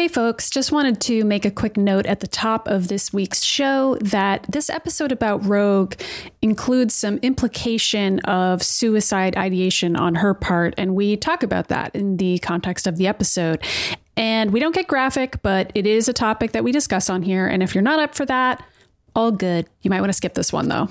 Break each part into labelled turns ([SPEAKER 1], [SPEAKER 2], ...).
[SPEAKER 1] Hey, folks, just wanted to make a quick note at the top of this week's show that this episode about Rogue includes some implication of suicide ideation on her part, and we talk about that in the context of the episode. And we don't get graphic, but it is a topic that we discuss on here. And if you're not up for that, all good. You might want to skip this one, though.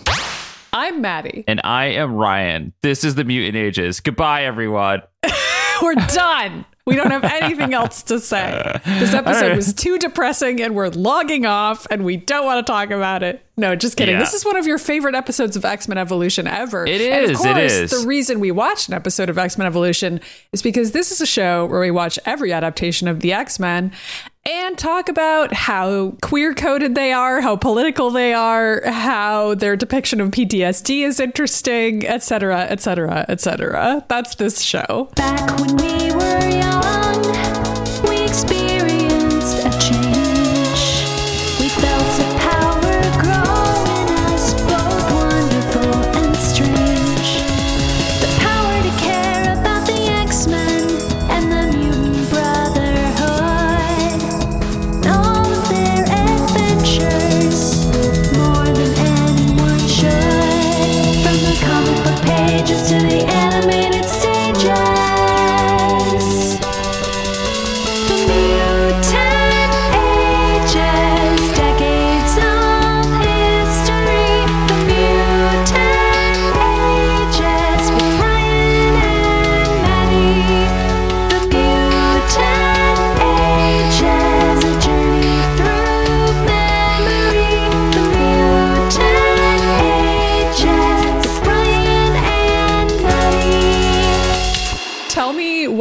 [SPEAKER 2] I'm Maddy.
[SPEAKER 3] And I am Ryan. This is the Mutant Ages. Goodbye, everyone.
[SPEAKER 2] We're done. We don't have anything else to say. This episode was too depressing and we're logging off and we don't want to talk about it. No, just kidding.
[SPEAKER 3] Yeah.
[SPEAKER 2] This is one of your favorite episodes of X Men Evolution ever.
[SPEAKER 3] It
[SPEAKER 2] And of
[SPEAKER 3] is,
[SPEAKER 2] course,
[SPEAKER 3] it is.
[SPEAKER 2] the reason we watch an episode of X Men Evolution is because this is a show where we watch every adaptation of the X Men and talk about how queer coded they are, how political they are, how their depiction of PTSD is interesting, etc., etc., etc. That's this show.
[SPEAKER 4] Back when we were young, we experienced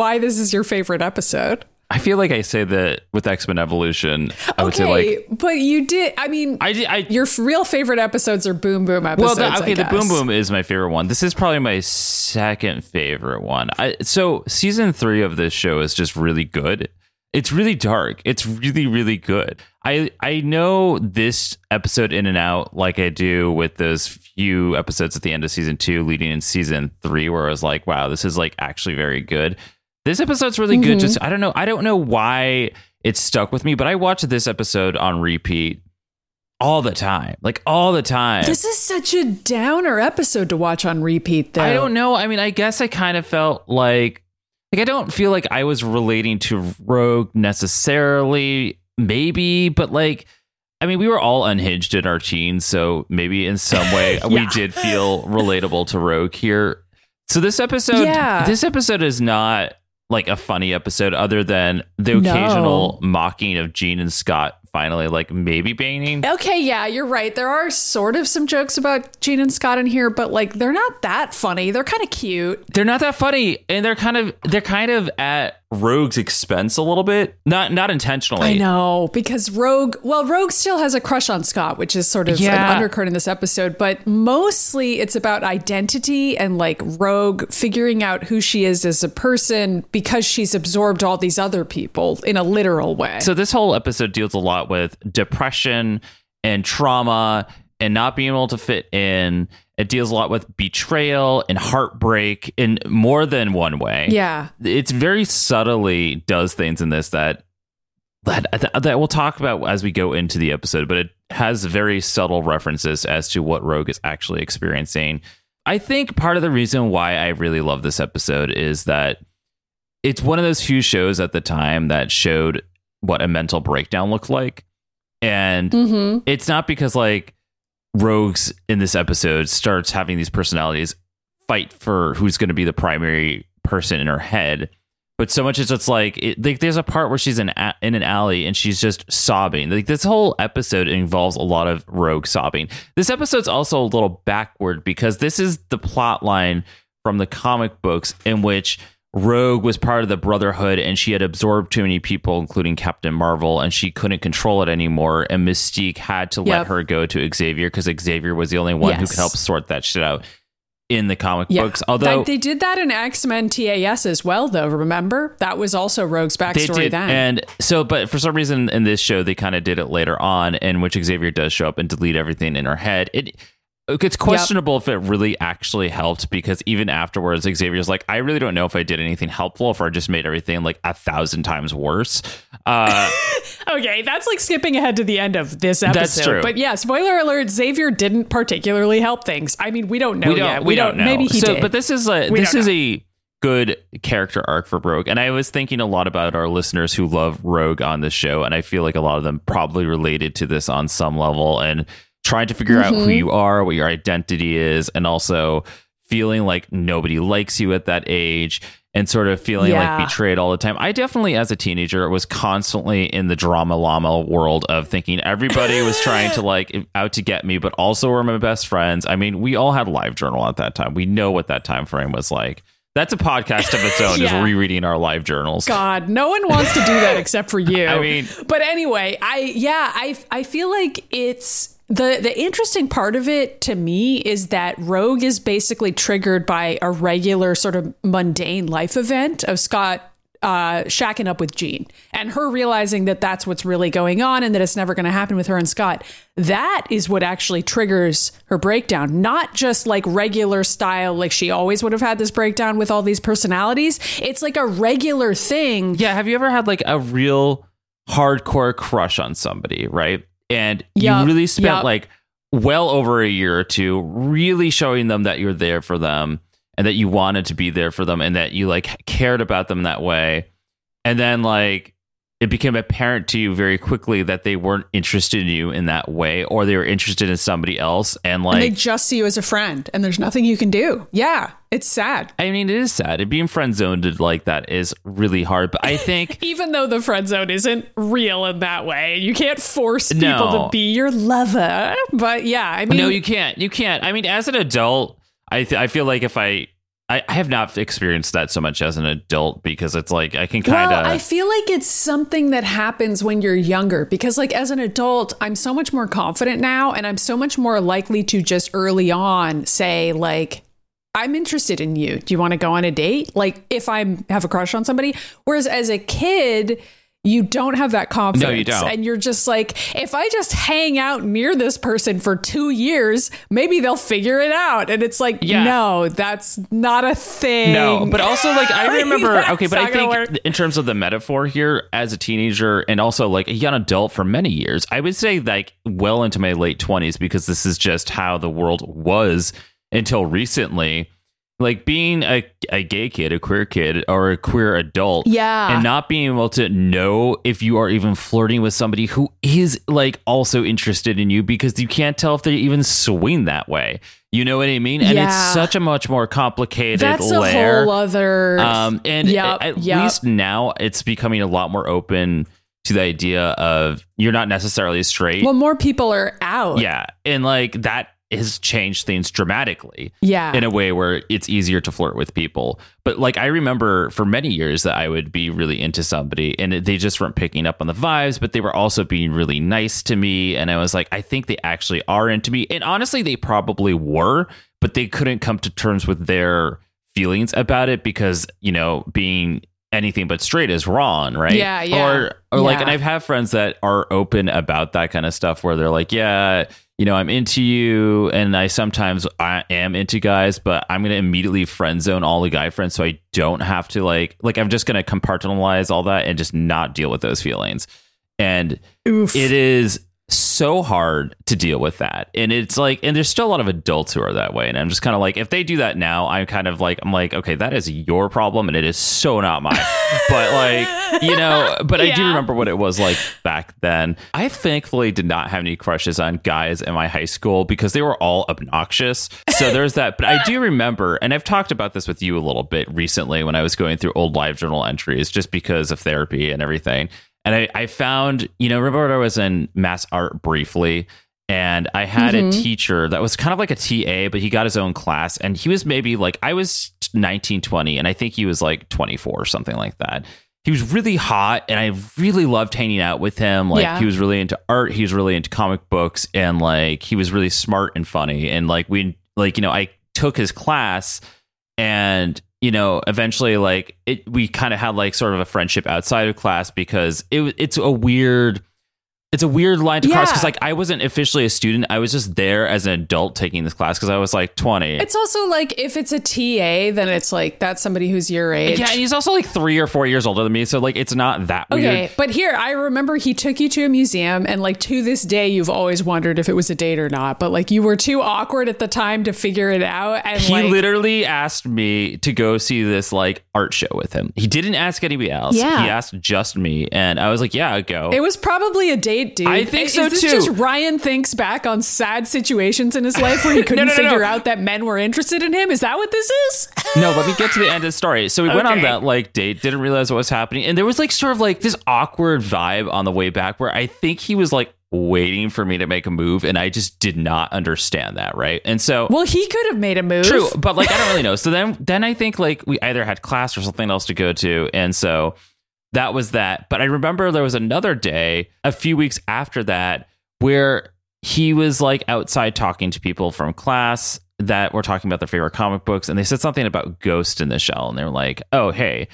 [SPEAKER 2] why this is your favorite episode.
[SPEAKER 3] I feel like I say that with X Men Evolution. I would say
[SPEAKER 2] Okay,
[SPEAKER 3] like
[SPEAKER 2] but you did. I mean,
[SPEAKER 3] I did. I
[SPEAKER 2] your real favorite episodes are Boom Boom
[SPEAKER 3] well,
[SPEAKER 2] episodes.
[SPEAKER 3] the, okay, the. Boom Boom is my favorite one. This is probably my second favorite one. I, so season three of this show is just really good. It's really dark. It's really really good. I I know this episode in and out like I do with those few episodes at the end of season two, leading in season three, where I was like, wow, this is like actually very good. This episode's really good. Mm-hmm. Just I don't know. I don't know why it stuck with me, but I watched this episode on repeat all the time, like all the time.
[SPEAKER 2] This is such a downer episode to watch on repeat, though.
[SPEAKER 3] I don't know. I mean, I guess I kind of felt like like I don't feel like I was relating to Rogue necessarily, maybe, but like I mean, we were all unhinged in our teens, so maybe in some way we did feel relatable to Rogue here. So this episode
[SPEAKER 2] Yeah.
[SPEAKER 3] this episode is not like a funny episode other than the
[SPEAKER 2] No.
[SPEAKER 3] occasional mocking of Jean and Scott finally like maybe banging.
[SPEAKER 2] Okay, yeah, you're right. There are sort of some jokes about Jean and Scott in here, but like they're not that funny. They're kind of cute.
[SPEAKER 3] they're not that funny and they're kind of they're kind of at rogue's expense a little bit not not intentionally
[SPEAKER 2] I know because Rogue. Well, Rogue still has a crush on Scott, which is sort of
[SPEAKER 3] Yeah.
[SPEAKER 2] an undercurrent in this episode. But mostly, it's about identity and like Rogue figuring out who she is as a person because she's absorbed all these other people in a literal way.
[SPEAKER 3] so this whole episode deals a lot with depression and trauma and not being able to fit in. It deals a lot with betrayal and heartbreak in more than one way.
[SPEAKER 2] Yeah,
[SPEAKER 3] it's very subtly does things in this that that that we'll talk about as we go into the episode, but it has very subtle references as to what Rogue is actually experiencing. I think part of the reason why I really love this episode is that it's one of those few shows at the time that showed what a mental breakdown looked like. And
[SPEAKER 2] mm-hmm.
[SPEAKER 3] it's not because like Rogues in this episode starts having these personalities fight for who's going to be the primary person in her head, but so much as it's like, it, like there's a part where she's in a, in an alley and she's just sobbing. Like this whole episode involves a lot of Rogue sobbing. This episode's also a little backward because this is the plot line from the comic books in which Rogue was part of the Brotherhood and she had absorbed too many people, including Captain Marvel, and she couldn't control it anymore. And Mystique had to let her go to Xavier because Xavier was the only one who could help sort that shit out in the comic
[SPEAKER 2] Yeah.
[SPEAKER 3] books. Although
[SPEAKER 2] they, they did that in X Men TAS as well, though. Remember that was also Rogue's
[SPEAKER 3] they
[SPEAKER 2] backstory
[SPEAKER 3] did,
[SPEAKER 2] then.
[SPEAKER 3] and so, but for some reason in this show, they kind of did it later on, in which Xavier does show up and delete everything in her head. It it's questionable if it really actually helped because even afterwards, Xavier's like, I really don't know if I did anything helpful, if I just made everything like a thousand times worse. Uh,
[SPEAKER 2] Okay, that's like skipping ahead to the end of this episode.
[SPEAKER 3] That's true.
[SPEAKER 2] But yeah, spoiler alert: Xavier didn't particularly help things. I mean, we don't know
[SPEAKER 3] we don't,
[SPEAKER 2] yet.
[SPEAKER 3] we, don't, know.
[SPEAKER 2] Maybe he
[SPEAKER 3] so,
[SPEAKER 2] did.
[SPEAKER 3] But this is a
[SPEAKER 2] We
[SPEAKER 3] this
[SPEAKER 2] don't
[SPEAKER 3] is a good character arc for Rogue, and I was thinking a lot about our listeners who love Rogue on this show, and I feel like a lot of them probably related to this on some level, and trying to figure out
[SPEAKER 2] Mm-hmm.
[SPEAKER 3] who you are, what your identity is, and also feeling like nobody likes you at that age. And sort of feeling
[SPEAKER 2] Yeah.
[SPEAKER 3] like betrayed all the time. I definitely, as a teenager, was constantly in the drama llama world of thinking everybody was trying to like out to get me, but also were my best friends. I mean, we all had LiveJournal at that time. We know what that time frame was like. That's a podcast of its own,
[SPEAKER 2] Yeah.
[SPEAKER 3] is rereading our LiveJournals.
[SPEAKER 2] God, no one wants to do that except for you.
[SPEAKER 3] I mean-
[SPEAKER 2] but anyway, I yeah, I I feel like it's the the interesting part of it to me is that Rogue is basically triggered by a regular sort of mundane life event of Scott uh shacking up with Jean and her realizing that that's what's really going on and that it's never going to happen with her and Scott. That is what actually triggers her breakdown, not just like regular style like she always would have had this breakdown with all these personalities. It's like a regular thing
[SPEAKER 3] Yeah, have you ever had like a real hardcore crush on somebody, right? And
[SPEAKER 2] Yup,
[SPEAKER 3] you really spent
[SPEAKER 2] yup.
[SPEAKER 3] like well over a year or two really showing them that you're there for them and that you wanted to be there for them and that you like cared about them that way. And then like it became apparent to you very quickly that they weren't interested in you in that way or they were interested in somebody else and like
[SPEAKER 2] and they just see you as a friend and there's nothing you can do. Yeah, it's sad.
[SPEAKER 3] I mean it is sad. And being friend zoned like that is really hard, but I think
[SPEAKER 2] Even though the friend zone isn't real in that way, you can't force people
[SPEAKER 3] No.
[SPEAKER 2] to be your lover. But yeah, I mean,
[SPEAKER 3] no, you can't. You can't. I mean, as an adult, I th- I feel like if I, I I have not experienced that so much as an adult because it's like I can kind
[SPEAKER 2] Well,
[SPEAKER 3] of.
[SPEAKER 2] I feel like it's something that happens when you're younger because, like, as an adult, I'm so much more confident now and I'm so much more likely to just early on say, like, I'm interested in you. Do you want to go on a date? Like, if I have a crush on somebody. Whereas as a kid, you don't have that confidence.
[SPEAKER 3] No, you don't.
[SPEAKER 2] And you're just like, if I just hang out near this person for two years, maybe they'll figure it out. And it's like,
[SPEAKER 3] Yeah.
[SPEAKER 2] no, that's not a thing.
[SPEAKER 3] no, but also like I remember. okay, but I think
[SPEAKER 2] work.
[SPEAKER 3] in terms of the metaphor here, as a teenager and also like a young adult for many years, I would say like well into my late twenties because this is just how the world was until recently. Like being a, a gay kid, a queer kid, or a queer adult,
[SPEAKER 2] Yeah.
[SPEAKER 3] and not being able to know if you are even flirting with somebody who is like also interested in you because you can't tell if they even swing that way. You know what I mean? And
[SPEAKER 2] Yeah.
[SPEAKER 3] it's such a much more complicated
[SPEAKER 2] That's
[SPEAKER 3] layer.
[SPEAKER 2] a whole other.
[SPEAKER 3] um, and
[SPEAKER 2] Yep,
[SPEAKER 3] at
[SPEAKER 2] yep.
[SPEAKER 3] least now it's becoming a lot more open to the idea of you're not necessarily straight.
[SPEAKER 2] well, more people are out.
[SPEAKER 3] yeah, and like that has changed things dramatically
[SPEAKER 2] Yeah.
[SPEAKER 3] in a way where it's easier to flirt with people. But like I remember for many years that I would be really into somebody and they just weren't picking up on the vibes, but they were also being really nice to me and I was like I think they actually are into me. And honestly they probably were, but they couldn't come to terms with their feelings about it because, you know, being anything but straight is wrong, right?
[SPEAKER 2] Yeah, yeah.
[SPEAKER 3] Or or like and I've had friends that are open about that kind of stuff where they're like, yeah, you know, I'm into you and I sometimes I am into guys, but I'm going to immediately friend zone all the guy friends so I don't have to like like I'm just going to compartmentalize all that and just not deal with those feelings. And
[SPEAKER 2] Oof.
[SPEAKER 3] it is so hard to deal with that. And it's like, and there's still a lot of adults who are that way. And I'm just kind of like, if they do that now, I'm kind of like, I'm like, okay, that is your problem and it is so not mine. but like, you know, but I do remember what it was like back then. I thankfully did not have any crushes on guys in my high school because they were all obnoxious. So there's that. But I do remember, and I've talked about this with you a little bit recently when I was going through old LiveJournal entries just because of therapy and everything. And I, I found, you know, remember I was in MassArt briefly and I had a mm-hmm. teacher that was kind of like a TA, but he got his own class and he was maybe like, I was 19, 20, and I think he was like 24 or something like that. He was really hot and I really loved hanging out with him. Like
[SPEAKER 2] Yeah.
[SPEAKER 3] he was really into art, he was really into comic books and like he was really smart and funny. And like we like, you know, I took his class and you know eventually like it we kind of had like sort of a friendship outside of class because it it's a weird it's a weird line to cross because like I wasn't officially a student. I was just there as an adult taking this class because I was like 20.
[SPEAKER 2] It's also like if it's a TA, then it's like that's somebody who's your age.
[SPEAKER 3] yeah, and he's also like three or four years older than me, so like it's not that weird.
[SPEAKER 2] Okay, but here I remember he took you to a museum, and like to this day, you've always wondered if it was a date or not. But like you were too awkward at the time to figure it out, and
[SPEAKER 3] He
[SPEAKER 2] like
[SPEAKER 3] literally asked me to go see this like art show with him. He didn't ask anybody else.
[SPEAKER 2] Yeah.
[SPEAKER 3] He asked just me, and I was like, "Yeah, I'll go."
[SPEAKER 2] it was probably a date, dude.
[SPEAKER 3] I think
[SPEAKER 2] Is
[SPEAKER 3] so,
[SPEAKER 2] this
[SPEAKER 3] too.
[SPEAKER 2] Just Ryan thinks back on sad situations in his life where he couldn't
[SPEAKER 3] no, no, no.
[SPEAKER 2] figure out that men were interested in him. Is that what this is?
[SPEAKER 3] no, let me get to the end of the story. So we went on that like date, didn't realize what was happening, and there was like sort of like this awkward vibe on the way back where I think he was like waiting for me to make a move, and I just did not understand that, right? And so
[SPEAKER 2] Well, he could have made a move.
[SPEAKER 3] True, but like I don't really know. So then then I think like we either had class or something else to go to, and so that was that. But I remember there was another day a few weeks after that where he was like outside talking to people from class that were talking about their favorite comic books, and they said something about Ghost in the Shell, and they were like, "Oh, hey,"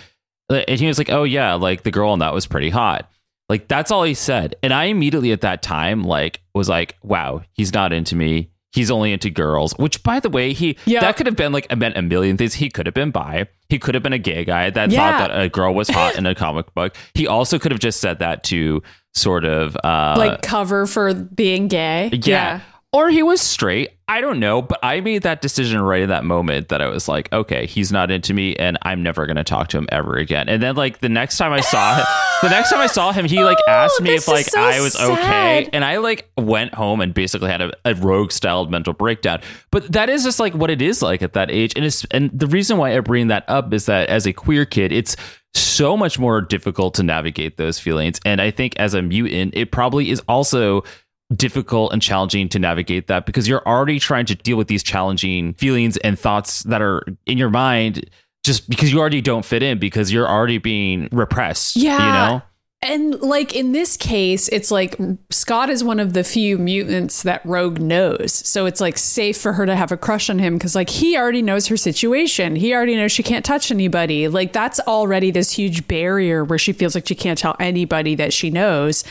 [SPEAKER 3] and he was like, "Oh yeah, like the girl in that was pretty hot." Like that's all he said. And I immediately at that time like was like, wow, he's not into me. He's only into girls, which by the way, he
[SPEAKER 2] Yeah.
[SPEAKER 3] that could have been like meant a million things. He could have been bi. He could have been a gay guy that
[SPEAKER 2] Yeah.
[SPEAKER 3] thought that a girl was hot in a comic book. He also could have just said that to sort of uh
[SPEAKER 2] like cover for being gay.
[SPEAKER 3] yeah. Or he was straight. I don't know, but I made that decision right in that moment that I was like, okay, he's not into me and I'm never going to talk to him ever again. And then like the next time I saw him, the next time I saw him, he like
[SPEAKER 2] Oh,
[SPEAKER 3] asked me
[SPEAKER 2] this
[SPEAKER 3] if like
[SPEAKER 2] so
[SPEAKER 3] I was okay. And I like went home and basically had a, a rogue styled mental breakdown. But that is just like what it is like at that age. And it's and the reason why I bring that up is that as a queer kid, it's so much more difficult to navigate those feelings. And I think as a mutant, it probably is also difficult and challenging to navigate that because you're already trying to deal with these challenging feelings and thoughts that are in your mind just because you already don't fit in because you're already being repressed.
[SPEAKER 2] Yeah.
[SPEAKER 3] You know?
[SPEAKER 2] And like in this case, it's like Scott is one of the few mutants that Rogue knows. So it's like safe for her to have a crush on him because like he already knows her situation. He already knows she can't touch anybody. Like that's already this huge barrier where she feels like she can't tell anybody that she knows.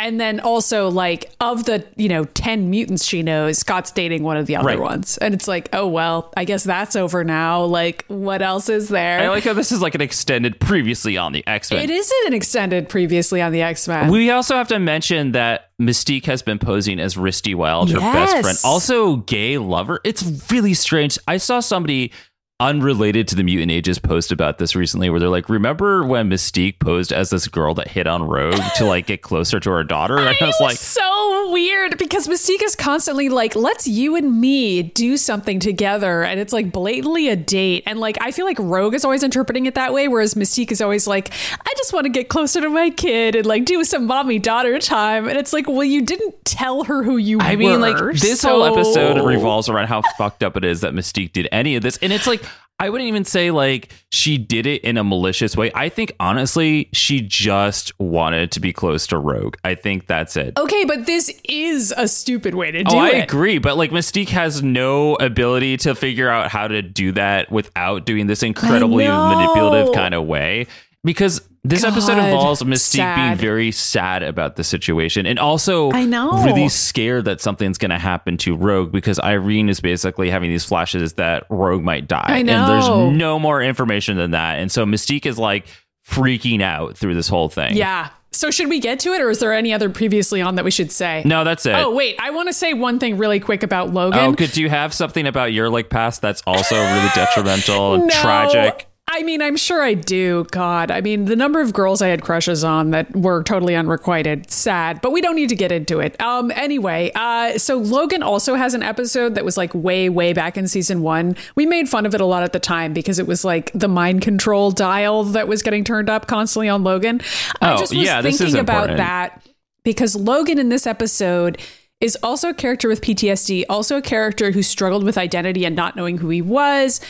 [SPEAKER 2] And then also like of the, you know, 10 mutants she knows, Scott's dating one of the other
[SPEAKER 3] Right.
[SPEAKER 2] ones. And it's like, oh well, I guess that's over now. Like what else is there?
[SPEAKER 3] I like how this is like an extended previously on the X Men.
[SPEAKER 2] it is an extended previously on the X-Men.
[SPEAKER 3] We also have to mention that Mystique has been posing as Risty Wilde, her best friend, also gay lover. It's really strange. I saw somebody unrelated to the Mutant Ages post about this recently, where they're like, "Remember when Mystique posed as this girl that hit on Rogue to like get closer to her daughter?" And I was like,
[SPEAKER 2] so weird because Mystique is constantly like, let's you and me do something together. And it's like blatantly a date. And like, I feel like Rogue is always interpreting it that way, whereas Mystique is always like, I just want to get closer to my kid and like do some mommy daughter time. And it's like, well, you didn't tell her who you
[SPEAKER 3] I
[SPEAKER 2] were.
[SPEAKER 3] mean, like this
[SPEAKER 2] so-
[SPEAKER 3] whole episode revolves around how fucked up it is that Mystique did any of this, and it's like I wouldn't even say like she did it in a malicious way. I think honestly, she just wanted to be close to Rogue. I think that's it.
[SPEAKER 2] Okay, but this is a stupid way to oh, do
[SPEAKER 3] Oh, I
[SPEAKER 2] it.
[SPEAKER 3] agree, but like Mystique has no ability to figure out how to do that without doing this incredibly manipulative kind of way. Because this episode
[SPEAKER 2] God,
[SPEAKER 3] involves Mystique being very sad about the situation and also
[SPEAKER 2] I know.
[SPEAKER 3] really scared that something's going to happen to Rogue because Irene is basically having these flashes that Rogue might die.
[SPEAKER 2] I
[SPEAKER 3] And
[SPEAKER 2] know.
[SPEAKER 3] there's no more information than that. And so Mystique is like freaking out through this whole thing.
[SPEAKER 2] Yeah. So should we get to it or is there any other previously on that we should say?
[SPEAKER 3] No, that's it.
[SPEAKER 2] Oh, wait. I want to say one thing really quick about Logan.
[SPEAKER 3] Oh, could you have something about your like past that's also really detrimental and tragic?
[SPEAKER 2] I mean, I'm sure I do. God, I mean, the number of girls I had crushes on that were totally unrequited, sad. But we don't need to get into it. Um, anyway, uh, so Logan also has an episode that was like way, way back in season one. We made fun of it a lot at the time because it was like the mind control dial that was getting turned up constantly on Logan. I
[SPEAKER 3] Oh,
[SPEAKER 2] just was
[SPEAKER 3] yeah, this is
[SPEAKER 2] thinking about that because Logan in this episode is also a character with PTSD, also a character who struggled with identity and not knowing who he was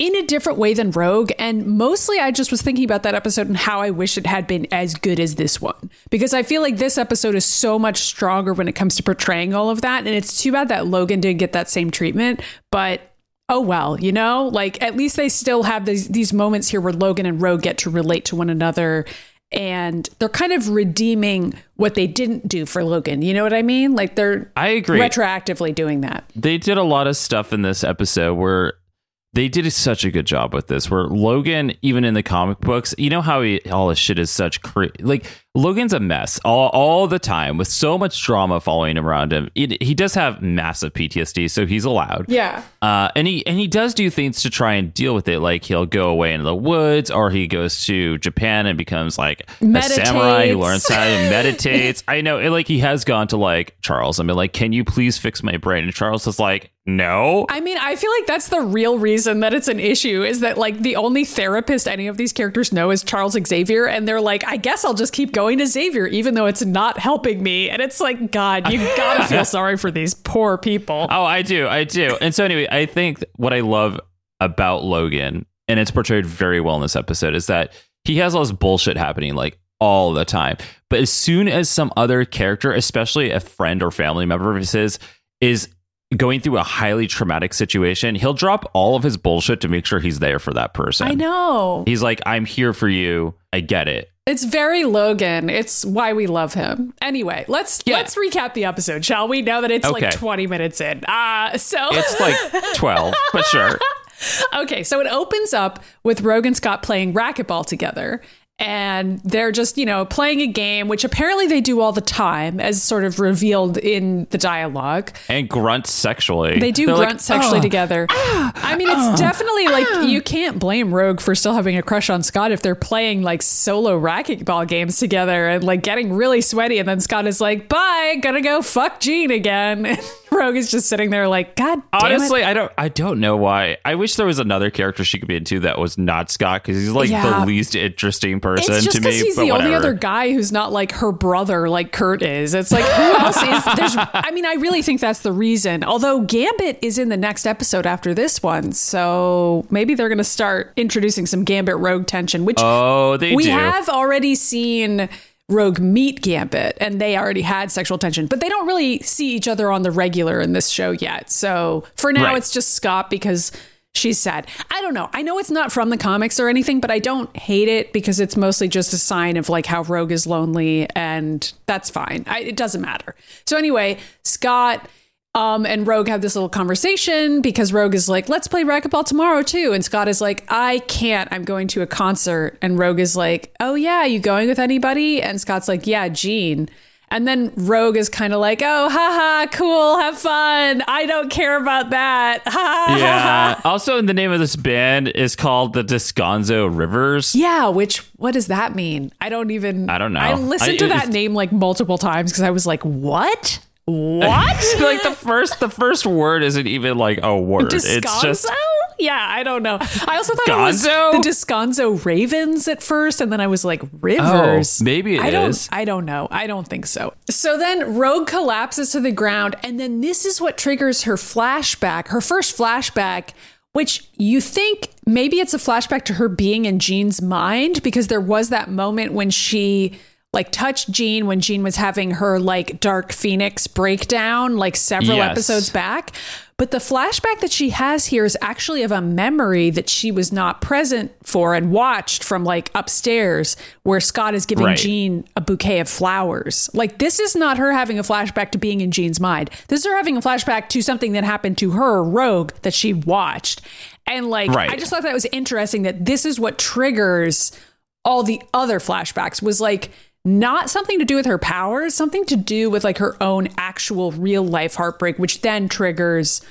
[SPEAKER 2] in a different way than Rogue. And mostly I just was thinking about that episode and how I wish it had been as good as this one. Because I feel like this episode is so much stronger when it comes to portraying all of that. And it's too bad that Logan didn't get that same treatment. But oh well, you know, like at least they still have these these moments here where Logan and Rogue get to relate to one another and they're kind of redeeming what they didn't do for Logan. You know what I mean? Like they're
[SPEAKER 3] I agree.
[SPEAKER 2] retroactively doing that.
[SPEAKER 3] they did a lot of stuff in this episode where they did such a good job with this where logan even in the comic books you know how he all his shit is such cra- like logan's a mess all, all the time with so much drama following around him it, he does have massive ptsd so he's allowed
[SPEAKER 2] Yeah.
[SPEAKER 3] uh, and he and he does do things to try and deal with it. Like he'll go away into the woods, or he goes to Japan and becomes like a samurai who learns how to meditates. I know, it, like he has gone to like Charles. I mean, like, can you please fix my brain? And Charles is like, no.
[SPEAKER 2] I mean, I feel like that's the real reason that it's an issue is that like the only therapist any of these characters know is Charles Xavier and they're like, I guess I'll just keep going to Xavier even though it's not helping me. And it's like, god, you got to feel sorry for these poor people.
[SPEAKER 3] Oh, I do, I do. And so anyway, I think what I love about Logan, and it's portrayed very well in this episode, is that he has all this bullshit happening like all the time. But as soon as some other character, especially a friend or family member of his, is going through a highly traumatic situation, he'll drop all of his bullshit to make sure he's there for that person.
[SPEAKER 2] I know.
[SPEAKER 3] He's like, I'm here for you. I get it.
[SPEAKER 2] It's very Logan. It's why we love him. Anyway, let's
[SPEAKER 3] Yeah.
[SPEAKER 2] let's recap the episode, shall we? Now that it's
[SPEAKER 3] Okay.
[SPEAKER 2] like 20 minutes in. Ah, so
[SPEAKER 3] It's like 12, but sure.
[SPEAKER 2] Okay, so it opens up with Rogue and Scott playing racquetball together. And they're just, you know, playing a game, which apparently they do all the time, as sort of revealed in the dialogue.
[SPEAKER 3] And grunt sexually.
[SPEAKER 2] They do
[SPEAKER 3] They're
[SPEAKER 2] grunt
[SPEAKER 3] like,
[SPEAKER 2] sexually
[SPEAKER 3] "Oh."
[SPEAKER 2] together. Ah, ah, I mean, it's ah. definitely like you can't blame Rogue for still having a crush on Scott if they're playing like solo racquetball games together and like getting really sweaty. And then Scott is like, bye, gonna go fuck Jean again. Rogue is just sitting there like, God it.
[SPEAKER 3] Honestly, I don't. I don't know why. I wish there was another character she could be into that was not Scott because he's like
[SPEAKER 2] Yeah.
[SPEAKER 3] the least interesting person
[SPEAKER 2] It's just
[SPEAKER 3] to me.
[SPEAKER 2] because he's the only other guy who's not like her brother, like Kurt is. It's like who else is? There's. I mean, I really think that's the reason. Although Gambit is in the next episode after this one, so maybe they're going to start introducing some Gambit Rogue tension, which
[SPEAKER 3] Oh, they
[SPEAKER 2] we
[SPEAKER 3] do.
[SPEAKER 2] have already seen. Rogue meet Gambit, and they already had sexual tension, but they don't really see each other on the regular in this show yet. So for now,
[SPEAKER 3] Right.
[SPEAKER 2] it's just Scott because she's sad. I don't know. I know it's not from the comics or anything, but I don't hate it because it's mostly just a sign of like how Rogue is lonely, and that's fine. I, it doesn't matter. So anyway, Scott. Um, and Rogue have this little conversation because Rogue is like, let's play racquetball tomorrow too. And Scott is like, I can't. I'm going to a concert. And Rogue is like, oh yeah, you going with anybody? And Scott's like, yeah, Jean. And then Rogue is kind of like, oh, haha, cool, have fun. I don't care about that. Ha, ha, ha, ha.
[SPEAKER 3] Yeah. also, the name of this band is called the Descanso Rivers.
[SPEAKER 2] Yeah, which what does that mean? I don't even.
[SPEAKER 3] I don't know.
[SPEAKER 2] I listened
[SPEAKER 3] I-
[SPEAKER 2] to that name like multiple times because I was like, what? What?
[SPEAKER 3] like the first, the first word isn't even like a word. It's just
[SPEAKER 2] yeah, I don't know. I also thought it was
[SPEAKER 3] Gonzo?
[SPEAKER 2] the Descanso Ravens at first, and then I was like, Rivers.
[SPEAKER 3] Oh, maybe it
[SPEAKER 2] I don't,
[SPEAKER 3] is.
[SPEAKER 2] I don't know. I don't think so. So then Rogue collapses to the ground, and then this is what triggers her flashback, her first flashback. Which you think maybe it's a flashback to her being in Jean's mind because there was that moment when she like touched Jean when Jean was having her like Dark Phoenix breakdown like several
[SPEAKER 3] Yes.
[SPEAKER 2] episodes back. But the flashback that she has here is actually of a memory that she was not present for and watched from like upstairs, where Scott is giving
[SPEAKER 3] Right.
[SPEAKER 2] Jean a bouquet of flowers. Like, this is not her having a flashback to being in Jean's mind. This is her having a flashback to something that happened to her, Rogue, that she watched. And like,
[SPEAKER 3] Right.
[SPEAKER 2] I just thought that was interesting that this is what triggers all the other flashbacks was like not something to do with her powers, something to do with like her own actual real life heartbreak, which then triggers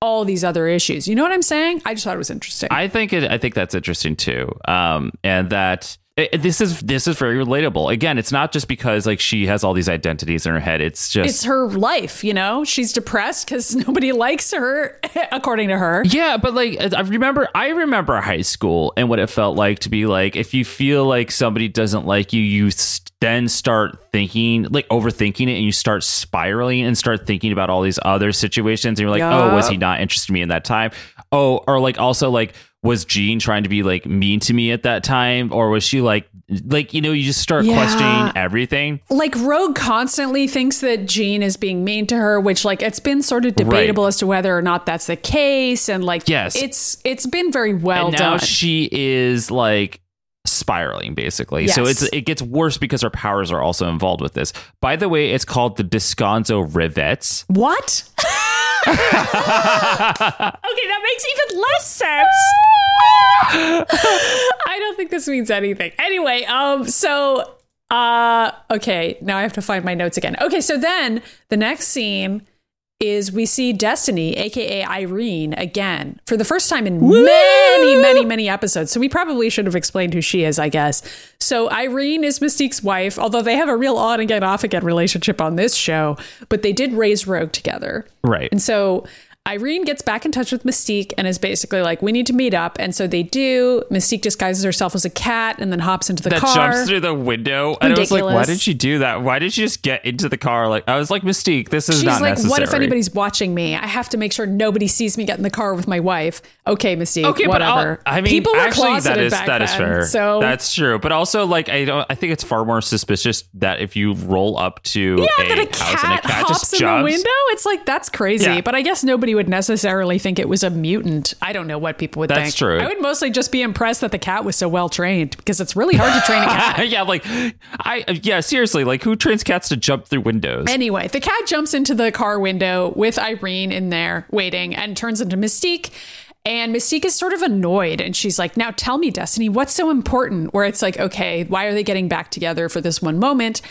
[SPEAKER 2] all these other issues. You know what I'm saying? I just thought it was interesting.
[SPEAKER 3] I think it. I think that's interesting too. Um, and that it, this is this is very relatable. Again, it's not just because like she has all these identities in her head. It's just
[SPEAKER 2] it's her life, you know? She's depressed because nobody likes her, according to her.
[SPEAKER 3] Yeah, but like uh, I remember I remember high school and what it felt like to be like if you feel like somebody doesn't like you, you then start thinking like overthinking it and you start spiraling and start thinking about all these other situations and you're like, "Oh, was he not interested in me in that time?" Oh, or like also like was Jean trying to be like mean to me at that time or was she like like you know, you just start
[SPEAKER 2] Yeah.
[SPEAKER 3] questioning everything.
[SPEAKER 2] Like Rogue constantly thinks that Jean is being mean to her, which like it's been sort of debatable as to whether or not that's the case. And like
[SPEAKER 3] Yes.
[SPEAKER 2] it's it's been very well
[SPEAKER 3] and now
[SPEAKER 2] done.
[SPEAKER 3] she is like spiraling basically. So it's it gets worse because her powers are also involved with this. By the way, it's called the Descanso Rivets.
[SPEAKER 2] What? okay, that makes even less sense. I don't think this means anything. Anyway, um, so uh okay, now I have to find my notes again. Okay, so then the next scene is we see Destiny, aka Irene, again for the first time in many, many, many episodes. So we probably should have explained who she is, I guess. So Irene is Mystique's wife, although they have a real on again, off again relationship on this show, but they did raise Rogue together.
[SPEAKER 3] Right.
[SPEAKER 2] And so Irene gets back in touch with Mystique and is basically like, we need to meet up. And so they do. Mystique disguises herself as a cat and then hops into the car.
[SPEAKER 3] that
[SPEAKER 2] car.
[SPEAKER 3] jumps through the window. And I was like, why did she do that? Why did she just get into the car? Like I was like, Mystique, this is not necessary.
[SPEAKER 2] She's
[SPEAKER 3] not
[SPEAKER 2] like,
[SPEAKER 3] necessary.
[SPEAKER 2] what if anybody's watching me? I have to make sure nobody sees me get in the car with my wife. Okay, Mystique.
[SPEAKER 3] Okay, but
[SPEAKER 2] whatever.
[SPEAKER 3] I'll- I mean,
[SPEAKER 2] people were
[SPEAKER 3] actually, that
[SPEAKER 2] closeted
[SPEAKER 3] is
[SPEAKER 2] back
[SPEAKER 3] that is
[SPEAKER 2] then,
[SPEAKER 3] fair.
[SPEAKER 2] So
[SPEAKER 3] that's true. But also, like, I don't. I think it's far more suspicious that if you roll up to
[SPEAKER 2] yeah,
[SPEAKER 3] a,
[SPEAKER 2] that a
[SPEAKER 3] house
[SPEAKER 2] cat,
[SPEAKER 3] and a cat
[SPEAKER 2] hops
[SPEAKER 3] just
[SPEAKER 2] in
[SPEAKER 3] jumps,
[SPEAKER 2] the window. It's like that's crazy.
[SPEAKER 3] Yeah.
[SPEAKER 2] But I guess nobody would necessarily think it was a mutant. I don't know what people would
[SPEAKER 3] That's
[SPEAKER 2] think.
[SPEAKER 3] That's true.
[SPEAKER 2] I would mostly just be impressed that the cat was so well trained because it's really hard to train a cat.
[SPEAKER 3] yeah, like I yeah, seriously, like who trains cats to jump through windows?
[SPEAKER 2] Anyway, the cat jumps into the car window with Irene in there waiting and turns into Mystique. And Mystique is sort of annoyed and she's like, Now tell me, Destiny, what's so important? Where it's like, okay, why are they getting back together for this one moment?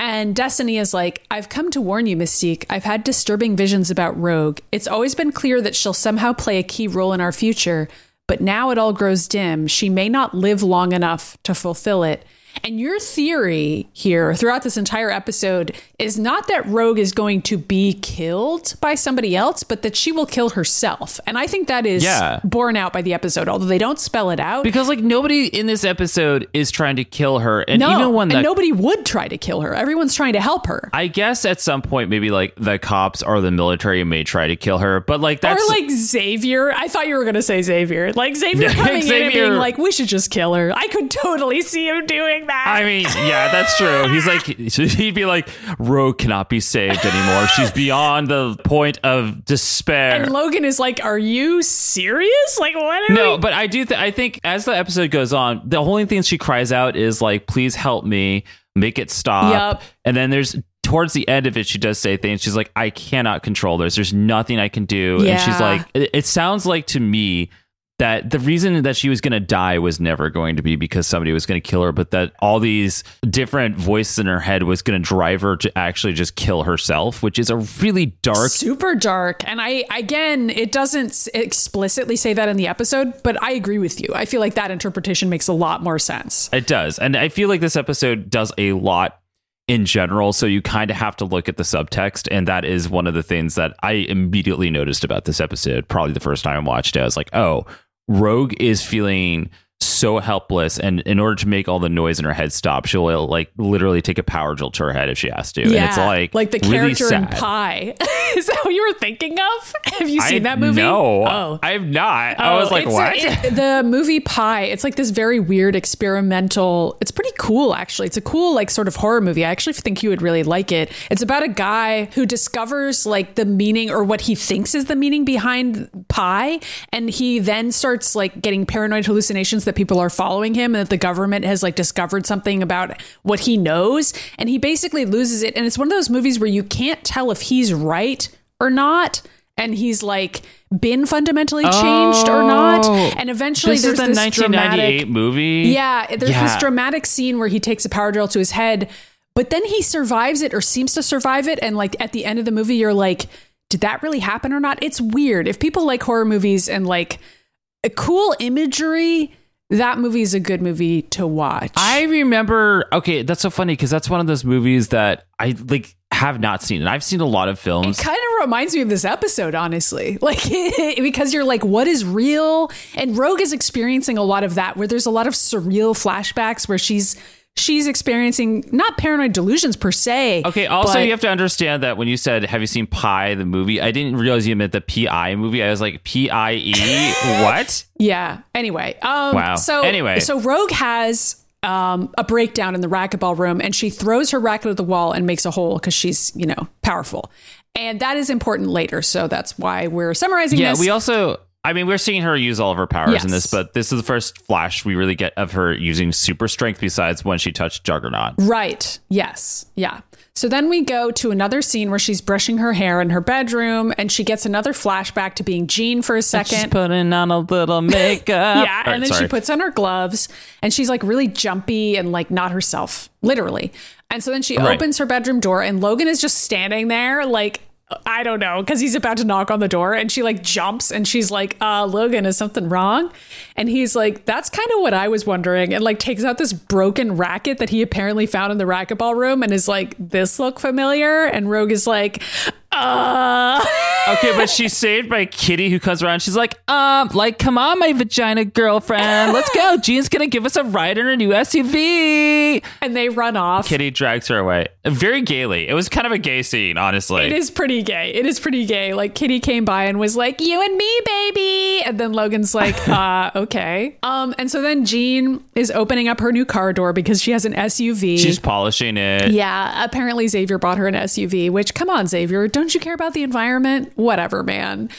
[SPEAKER 2] And Destiny is like, I've come to warn you, Mystique. I've had disturbing visions about Rogue. It's always been clear that she'll somehow play a key role in our future, but now it all grows dim. She may not live long enough to fulfill it. And your theory here throughout this entire episode is not that Rogue is going to be killed by somebody else, but that she will kill herself. And I think that is
[SPEAKER 3] Yeah.
[SPEAKER 2] borne out by the episode, although they don't spell it out.
[SPEAKER 3] because like nobody in this episode is trying to kill her, and
[SPEAKER 2] no,
[SPEAKER 3] even when
[SPEAKER 2] and
[SPEAKER 3] the
[SPEAKER 2] nobody would try to kill her. Everyone's trying to help her.
[SPEAKER 3] I guess at some point maybe like the cops or the military may try to kill her, but like that's
[SPEAKER 2] or like Xavier. I thought you were going to say Xavier. Like Xavier coming in and being like, we should just kill her. I could totally see him doing
[SPEAKER 3] I mean, yeah, that's true. He's like, he'd be like, Rogue cannot be saved anymore. She's beyond the point of despair.
[SPEAKER 2] and Logan is like, are you serious? Like, what? Are
[SPEAKER 3] no,
[SPEAKER 2] we-
[SPEAKER 3] but I do. Th- I think as the episode goes on, the only thing she cries out is like, "Please help me, make it stop."
[SPEAKER 2] Yep.
[SPEAKER 3] And then there's towards the end of it, she does say things. She's like, "I cannot control this. There's nothing I can do." Yeah. And she's like, it, "It sounds like to me." That the reason that she was going to die was never going to be because somebody was going to kill her, but that all these different voices in her head was going to drive her to actually just kill herself, which is a really dark
[SPEAKER 2] super dark and i again it doesn't explicitly say that in the episode but i agree with you i feel like that interpretation makes a lot more sense
[SPEAKER 3] It does. And I feel like this episode does a lot in general. So you kind of have to look at the subtext. And that is one of the things that I immediately noticed about this episode. Probably the first time I watched it, I was like, oh, Rogue is feeling so helpless. And in order to make all the noise in her head stop, she'll uh, like literally take a power drill to her head if she has to. and it's like,
[SPEAKER 2] like the
[SPEAKER 3] really
[SPEAKER 2] character in
[SPEAKER 3] sad.
[SPEAKER 2] Pi is that what you were thinking of have you seen
[SPEAKER 3] I-
[SPEAKER 2] that movie
[SPEAKER 3] No,
[SPEAKER 2] oh
[SPEAKER 3] I've not. I oh, was
[SPEAKER 2] Oh,
[SPEAKER 3] like, what?
[SPEAKER 2] it- the movie Pie. it's like this very weird experimental. It's pretty cool, actually. It's a cool, like, sort of horror movie. I actually think you would really like it. It's about a guy who discovers, like, the meaning or what he thinks is the meaning behind pie, And he then starts, like, getting paranoid hallucinations that people are following him and that the government has, like, discovered something about what he knows. And he basically loses it. And it's one of those movies where you can't tell if he's right or not. And he's like been fundamentally changed or not.
[SPEAKER 3] Oh.
[SPEAKER 2] And eventually
[SPEAKER 3] this
[SPEAKER 2] there's
[SPEAKER 3] is the
[SPEAKER 2] this
[SPEAKER 3] 1998
[SPEAKER 2] dramatic
[SPEAKER 3] movie.
[SPEAKER 2] Yeah, there's this dramatic scene where he takes a power drill to his head, but then he survives it or seems to survive it and like at the end of the movie you're like did that really happen or not? It's weird. If people like horror movies and like a cool imagery, that movie is a good movie to watch.
[SPEAKER 3] I remember. Okay, that's so funny because that's one of those movies that I like have not seen, and I've seen a lot of films.
[SPEAKER 2] It kind of reminds me of this episode, honestly. Like, because you're like, what is real? And Rogue is experiencing a lot of that, where there's a lot of surreal flashbacks where she's she's experiencing not paranoid delusions per se.
[SPEAKER 3] Okay. Also,
[SPEAKER 2] but-
[SPEAKER 3] you have to understand that when you said, "Have you seen Pi the movie?" I didn't realize you meant the P.I. movie. I was like, P I E. What?
[SPEAKER 2] Yeah. Anyway. Um,
[SPEAKER 3] Wow.
[SPEAKER 2] So
[SPEAKER 3] Anyway.
[SPEAKER 2] so Rogue has um, a breakdown in the racquetball room, and she throws her racket at the wall and makes a hole because she's you know powerful, and that is important later. So that's why we're summarizing
[SPEAKER 3] Yeah.
[SPEAKER 2] this.
[SPEAKER 3] We also I mean, we're seeing her use all of her powers in this, but this is the first flash we really get of her using super strength besides when she touched Juggernaut.
[SPEAKER 2] Right. Yes. Yeah. So then we go to another scene where she's brushing her hair in her bedroom and she gets another flashback to being Jean for a second.
[SPEAKER 3] putting on a little makeup.
[SPEAKER 2] Yeah, and then she puts on her gloves and she's like really jumpy and like not herself, literally. And so then she
[SPEAKER 3] Right.
[SPEAKER 2] opens her bedroom door and Logan is just standing there like I don't know, because he's about to knock on the door and she like jumps and she's like, uh, Logan, is something wrong? And he's like, That's kind of what I was wondering. And like takes out this broken racket that he apparently found in the racquetball room and is like, This look familiar? And Rogue is like, uh
[SPEAKER 3] Okay, but she's saved by Kitty who comes around. She's like, um, like, come on, my vagina girlfriend. Let's go. Jean's gonna give us a ride in her new SUV.
[SPEAKER 2] and they run off.
[SPEAKER 3] Kitty drags her away. Very gaily. It was kind of a gay scene, honestly.
[SPEAKER 2] It is pretty gay. It is pretty gay. Like Kitty came by and was like, "You and me, baby," and then Logan's like, "Uh, okay." Um, and so then Jean is opening up her new car door because she has an SUV.
[SPEAKER 3] She's polishing it.
[SPEAKER 2] yeah, apparently Xavier bought her an SUV, which come on, Xavier, don't you care about the environment? Whatever, man.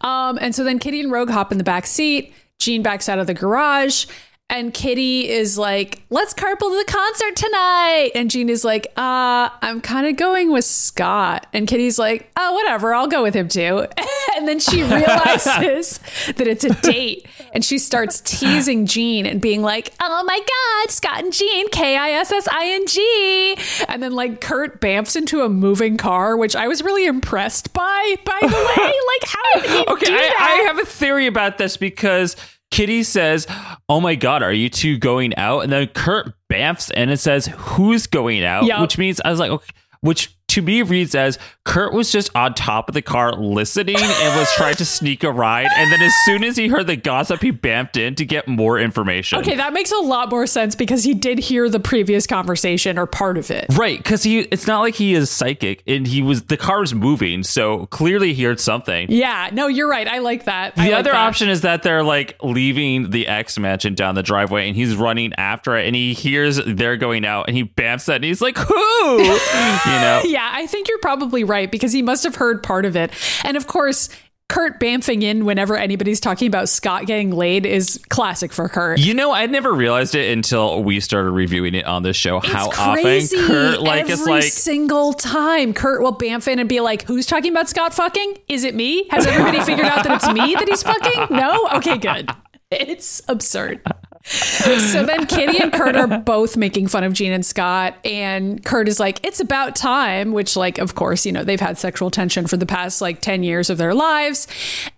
[SPEAKER 2] Um, and so then Kitty and Rogue hop in the back seat. Jean backs out of the garage. And Kitty is like, let's carpool to the concert tonight. And Jean is like, uh, I'm kind of going with Scott. And Kitty's like, oh, whatever, I'll go with him too. and then she realizes that it's a date. And she starts teasing Jean and being like, oh my God, Scott and Jean, K I S S I N G. And then like Kurt bamfs into a moving car, which I was really impressed by, by the way. Like, how did he
[SPEAKER 3] Okay,
[SPEAKER 2] do
[SPEAKER 3] I,
[SPEAKER 2] that?
[SPEAKER 3] I have a theory about this because Kitty says, "Oh my God, are you two going out?" And then Kurt bamfs and it says, "Who's going out?"
[SPEAKER 2] Yup.
[SPEAKER 3] Which means I was like, okay, which to me reads as Kurt was just on top of the car listening and was trying to sneak a ride, and then as soon as he heard the gossip, he bamped in to get more information.
[SPEAKER 2] Okay, that makes a lot more sense because he did hear the previous conversation or part of it.
[SPEAKER 3] Right, because he it's not like he is psychic and he was the car was moving, so clearly he heard something.
[SPEAKER 2] Yeah, no, you're right. I like that.
[SPEAKER 3] The
[SPEAKER 2] like
[SPEAKER 3] other
[SPEAKER 2] that.
[SPEAKER 3] option is that they're like leaving the X mansion down the driveway and he's running after it and he hears they're going out and he bamps that and he's like, Who? you know?
[SPEAKER 2] Yeah, I think you're probably right because he must have heard part of it. And of course, Kurt bamfing in whenever anybody's talking about Scott getting laid is classic for Kurt.
[SPEAKER 3] You know, I never realized it until we started reviewing it on this show. how
[SPEAKER 2] crazy.
[SPEAKER 3] often Kurt like
[SPEAKER 2] Every
[SPEAKER 3] like
[SPEAKER 2] single time Kurt will bamf in and be like, "Who's talking about Scott fucking? Is it me? Has everybody figured out that it's me that he's fucking? No, okay, good. It's absurd." So then Kitty and Kurt are both making fun of Jean and Scott, and Kurt is like, "It's about time," which, like, of course, you know they've had sexual tension for the past like ten years of their lives,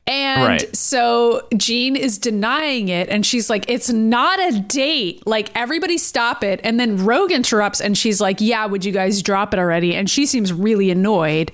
[SPEAKER 2] and
[SPEAKER 3] Right.
[SPEAKER 2] so Jean is denying it, and she's like, "It's not a date. Like everybody stop it." And then Rogue interrupts, and she's like, "Yeah, would you guys drop it already?" And she seems really annoyed.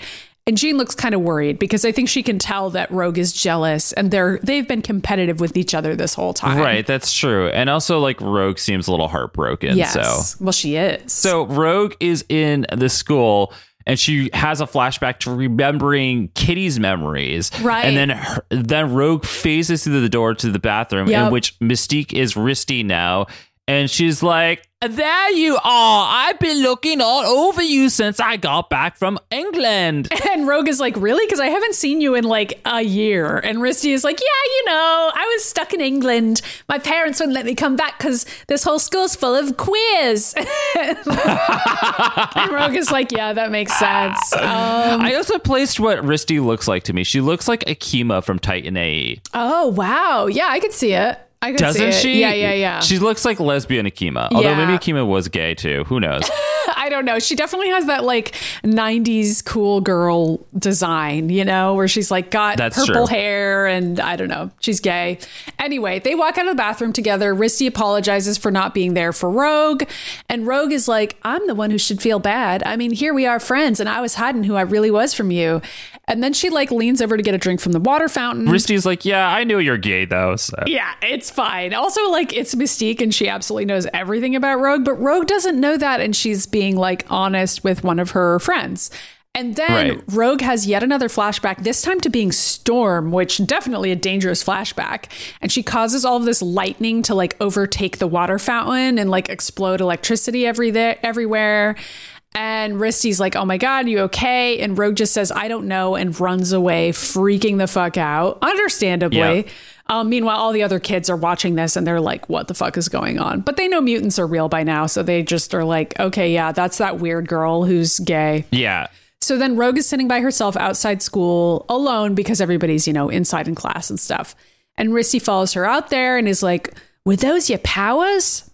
[SPEAKER 2] And Jean looks kind of worried because I think she can tell that Rogue is jealous, and they're they've been competitive with each other this whole time.
[SPEAKER 3] Right, that's true. And also like Rogue seems a little heartbroken.
[SPEAKER 2] Yes.
[SPEAKER 3] So
[SPEAKER 2] Well, she is.
[SPEAKER 3] So Rogue is in the school and she has a flashback to remembering Kitty's memories.
[SPEAKER 2] Right.
[SPEAKER 3] And then her, then Rogue faces through the door to the bathroom
[SPEAKER 2] Yep.
[SPEAKER 3] in which Mystique is Risty now. And she's like, There you are. I've been looking all over you since I got back from England.
[SPEAKER 2] And Rogue is like, really? Because I haven't seen you in like a year. And Risty is like, yeah, you know, I was stuck in England. My parents wouldn't let me come back because this whole school's full of queers. and Rogue is like, yeah, that makes sense. Um,
[SPEAKER 3] I also placed what Risty looks like to me. She looks like Akima from Titan AE.
[SPEAKER 2] oh, wow. Yeah, I could see it. I
[SPEAKER 3] Doesn't
[SPEAKER 2] it.
[SPEAKER 3] she?
[SPEAKER 2] Yeah, yeah, yeah.
[SPEAKER 3] She looks like lesbian Akima. Although
[SPEAKER 2] Yeah.
[SPEAKER 3] maybe Akima was gay too. Who knows?
[SPEAKER 2] I don't know. She definitely has that like 90s cool girl design, you know, where she's like got
[SPEAKER 3] That's
[SPEAKER 2] purple
[SPEAKER 3] true.
[SPEAKER 2] hair and I don't know. She's gay. Anyway, they walk out of the bathroom together. Risty apologizes for not being there for Rogue. And Rogue is like, I'm the one who should feel bad. I mean, here we are friends and I was hiding who I really was from you. And then she like leans over to get a drink from the water fountain.
[SPEAKER 3] Risty's like, yeah, I knew you're gay though. So.
[SPEAKER 2] Yeah, it's fine. Also, like, it's Mystique and she absolutely knows everything about Rogue, but Rogue doesn't know that. And she's being like honest with one of her friends. And then
[SPEAKER 3] Right.
[SPEAKER 2] Rogue has yet another flashback, this time to being Storm, which definitely a dangerous flashback. And she causes all of this lightning to like overtake the water fountain and like explode electricity every there, everywhere. And Risty's like, oh my God, you okay? And Rogue just says, I don't know, and runs away, freaking the fuck out, understandably.
[SPEAKER 3] Yeah.
[SPEAKER 2] Um, meanwhile, all the other kids are watching this and they're like, what the fuck is going on? But they know mutants are real by now. So they just are like, okay, yeah, that's that weird girl who's gay.
[SPEAKER 3] Yeah.
[SPEAKER 2] So then Rogue is sitting by herself outside school alone because everybody's, you know, inside in class and stuff. And Risty follows her out there and is like, Were those your powers?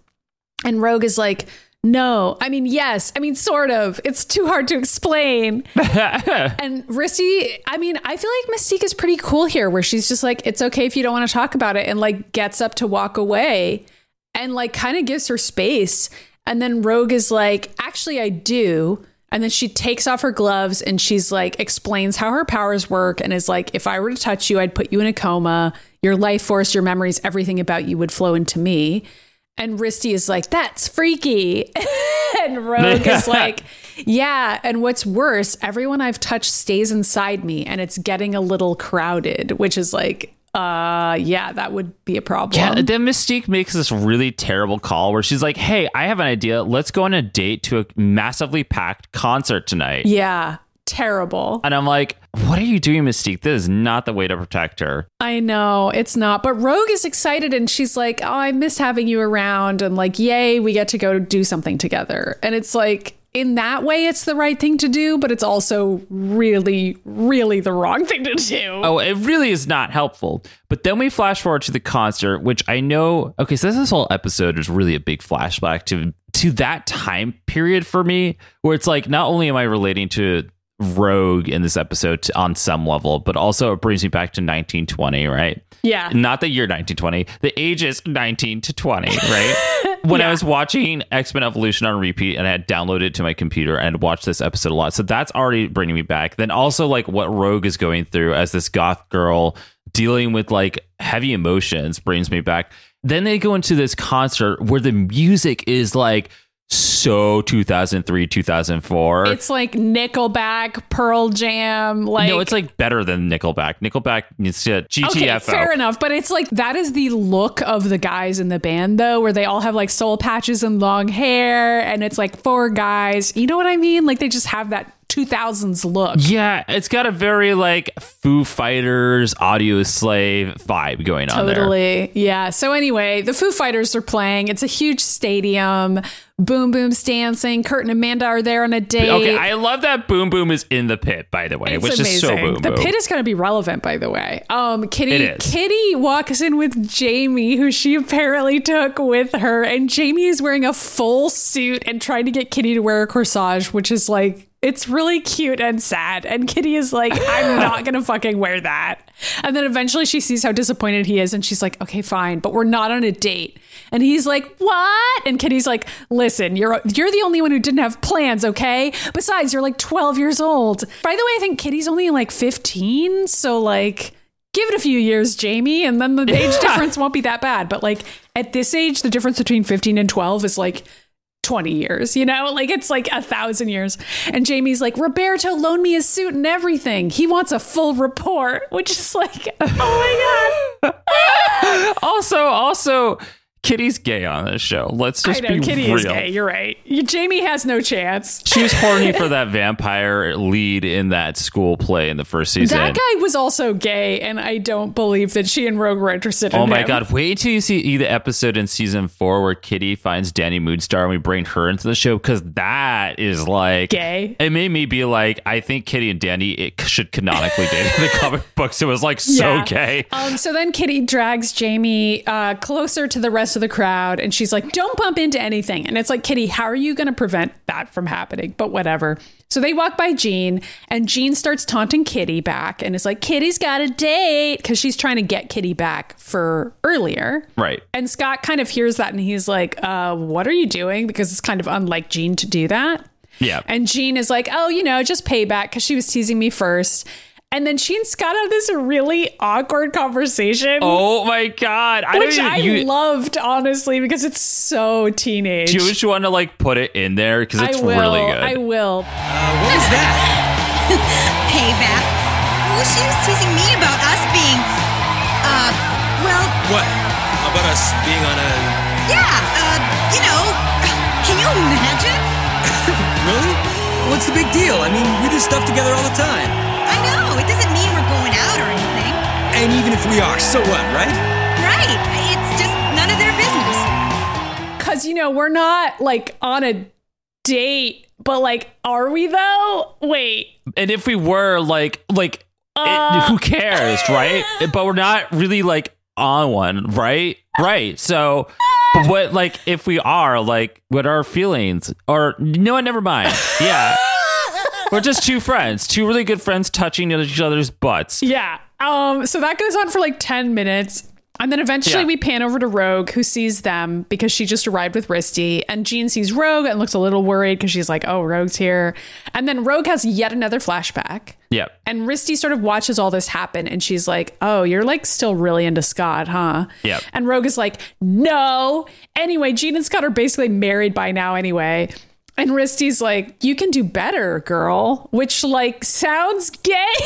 [SPEAKER 2] And Rogue is like, No. I mean, yes. I mean, sort of. It's too hard to explain. and Risty, I mean, I feel like Mystique is pretty cool here where she's just like, It's okay if you don't want to talk about it and like gets up to walk away and like kind of gives her space. And then Rogue is like, Actually, I do. And then she takes off her gloves and she's like, explains how her powers work and is like, if I were to touch you, I'd put you in a coma. Your life force, your memories, everything about you would flow into me. And Risty is like, that's freaky. and Rogue is like, yeah. And what's worse, everyone I've touched stays inside me and it's getting a little crowded, which is like, uh, yeah, that would be a problem.
[SPEAKER 3] Yeah, then Mystique makes this really terrible call where she's like, "Hey, I have an idea. Let's go on a date to a massively packed concert tonight."
[SPEAKER 2] yeah, terrible.
[SPEAKER 3] And I'm like, "What are you doing, Mystique? This is not the way to protect her."
[SPEAKER 2] I know it's not, but Rogue is excited and she's like, "Oh, I miss having you around," and like, "Yay, we get to go do something together." And it's like, in that way, it's the right thing to do, but it's also really, really the wrong thing to do.
[SPEAKER 3] Oh, it really is not helpful. But then we flash forward to the concert, which I know. Okay, so this whole episode is really a big flashback to to that time period for me, where it's like not only am I relating to Rogue in this episode to- on some level, but also it brings me back to 1920, right?
[SPEAKER 2] Yeah.
[SPEAKER 3] Not the year 1920, the ages 19 to 20, right? when I was watching X Men Evolution on repeat and I had downloaded it to my computer and watched this episode a lot. So that's already bringing me back. Then also, like, what Rogue is going through as this goth girl dealing with like heavy emotions brings me back. Then they go into this concert where the music is like so 2003, 2004.
[SPEAKER 2] It's like Nickelback, Pearl Jam, like
[SPEAKER 3] no, it's like better than Nickelback. Nickelback needs to GTFO.
[SPEAKER 2] Okay, fair enough, but it's like that is the look of the guys in the band though, where they all have like soul patches and long hair, and it's like four guys. You know what I mean? Like they just have that 2000s look.
[SPEAKER 3] Yeah, it's got a very like Foo Fighters, Audioslave vibe going on there.
[SPEAKER 2] Totally. Yeah. So anyway, the Foo Fighters are playing. It's a huge stadium. Boom Boom's dancing. Kurt and Amanda are there on a date.
[SPEAKER 3] Okay, I love that Boom Boom is in the pit, by the way,
[SPEAKER 2] It's
[SPEAKER 3] which is so
[SPEAKER 2] amazing.
[SPEAKER 3] boom
[SPEAKER 2] The
[SPEAKER 3] boom.
[SPEAKER 2] pit is going to be relevant, by the way. Um, Kitty. Kitty walks in with Jamie, who she apparently took with her, and Jamie is wearing a full suit and trying to get Kitty to wear a corsage, which is like it's really cute and sad. And Kitty is like, I'm not gonna fucking wear that. And then eventually she sees how disappointed he is, and she's like, Okay, fine, but we're not on a date. And he's like, What? And Kitty's like, Listen, you're you're the only one who didn't have plans, okay? Besides, you're like 12 years old. By the way, I think Kitty's only like 15, so like give it a few years, Jamie, and then the age difference won't be that bad. But like at this age, the difference between 15 and 12 is like 20 years, you know? Like it's like a thousand years. And Jamie's like, Roberto loaned me his suit and everything. He wants a full report, which is like, oh my God.
[SPEAKER 3] also, also, Kitty's gay on this show. Let's just I
[SPEAKER 2] know,
[SPEAKER 3] be
[SPEAKER 2] Kitty
[SPEAKER 3] real.
[SPEAKER 2] is gay. You're right. Jamie has no chance.
[SPEAKER 3] She was horny for that vampire lead in that school play in the first season.
[SPEAKER 2] That guy was also gay, and I don't believe that she and Rogue were interested in
[SPEAKER 3] Oh my
[SPEAKER 2] him.
[SPEAKER 3] god! Wait until you see the episode in season four where Kitty finds Dani Moonstar and we bring her into the show because that is like
[SPEAKER 2] Gay.
[SPEAKER 3] It made me be like, I think Kitty and Dani it should canonically date in the comic books. It was like so
[SPEAKER 2] Yeah.
[SPEAKER 3] gay.
[SPEAKER 2] Um, so then Kitty drags Jamie uh, closer to the rest of the crowd, and she's like, "Don't bump into anything." And it's like, Kitty, how are you going to prevent that from happening? But whatever. So they walk by Jean, and Jean starts taunting Kitty back, and it's like, "Kitty's got a date," because she's trying to get Kitty back for earlier.
[SPEAKER 3] Right.
[SPEAKER 2] And Scott kind of hears that, and he's like, uh, "What are you doing?" Because it's kind of unlike Jean to do that.
[SPEAKER 3] Yeah.
[SPEAKER 2] And Jean is like, oh, you know, just payback because she was teasing me first. And then she and Scott have this really awkward conversation,
[SPEAKER 3] oh my god! I
[SPEAKER 2] which
[SPEAKER 3] don't
[SPEAKER 2] I
[SPEAKER 3] you,
[SPEAKER 2] loved, honestly, because it's so teenage.
[SPEAKER 3] do you just want to like put it in there because it's
[SPEAKER 2] I will.
[SPEAKER 3] really good.
[SPEAKER 2] I will.
[SPEAKER 5] What was that?
[SPEAKER 6] Payback. Well, she was teasing me about us being, uh, well,
[SPEAKER 5] What? How about us being on a.
[SPEAKER 6] yeah, uh, you know, can you imagine?
[SPEAKER 5] really? What's the big deal? I mean, we do stuff together all the time. And even if we are, so what, right?
[SPEAKER 6] Right. It's just none of their business.
[SPEAKER 2] Cause you know, we're not like on a date, but like, are we though? Wait.
[SPEAKER 3] And if we were like like
[SPEAKER 2] Uh.
[SPEAKER 3] it, who cares, right? but we're not really like on one, right? Right. So but what like if we are like what are our feelings? Or no what, never mind. Yeah. We're just two friends, two really good friends touching each other's butts.
[SPEAKER 2] Yeah. Um, so that goes on for like 10 minutes. And then eventually
[SPEAKER 3] Yeah.
[SPEAKER 2] we pan over to Rogue, who sees them because she just arrived with Risty. And Jean sees Rogue and looks a little worried because she's like, oh, Rogue's here. And then Rogue has yet another flashback.
[SPEAKER 3] Yeah.
[SPEAKER 2] And Risty sort of watches all this happen and she's like, Oh, you're like still really into Scott, huh?
[SPEAKER 3] Yep.
[SPEAKER 2] And Rogue is like, No. Anyway, Jean and Scott are basically married by now anyway. And Risty's like, You can do better, girl, which like sounds gay.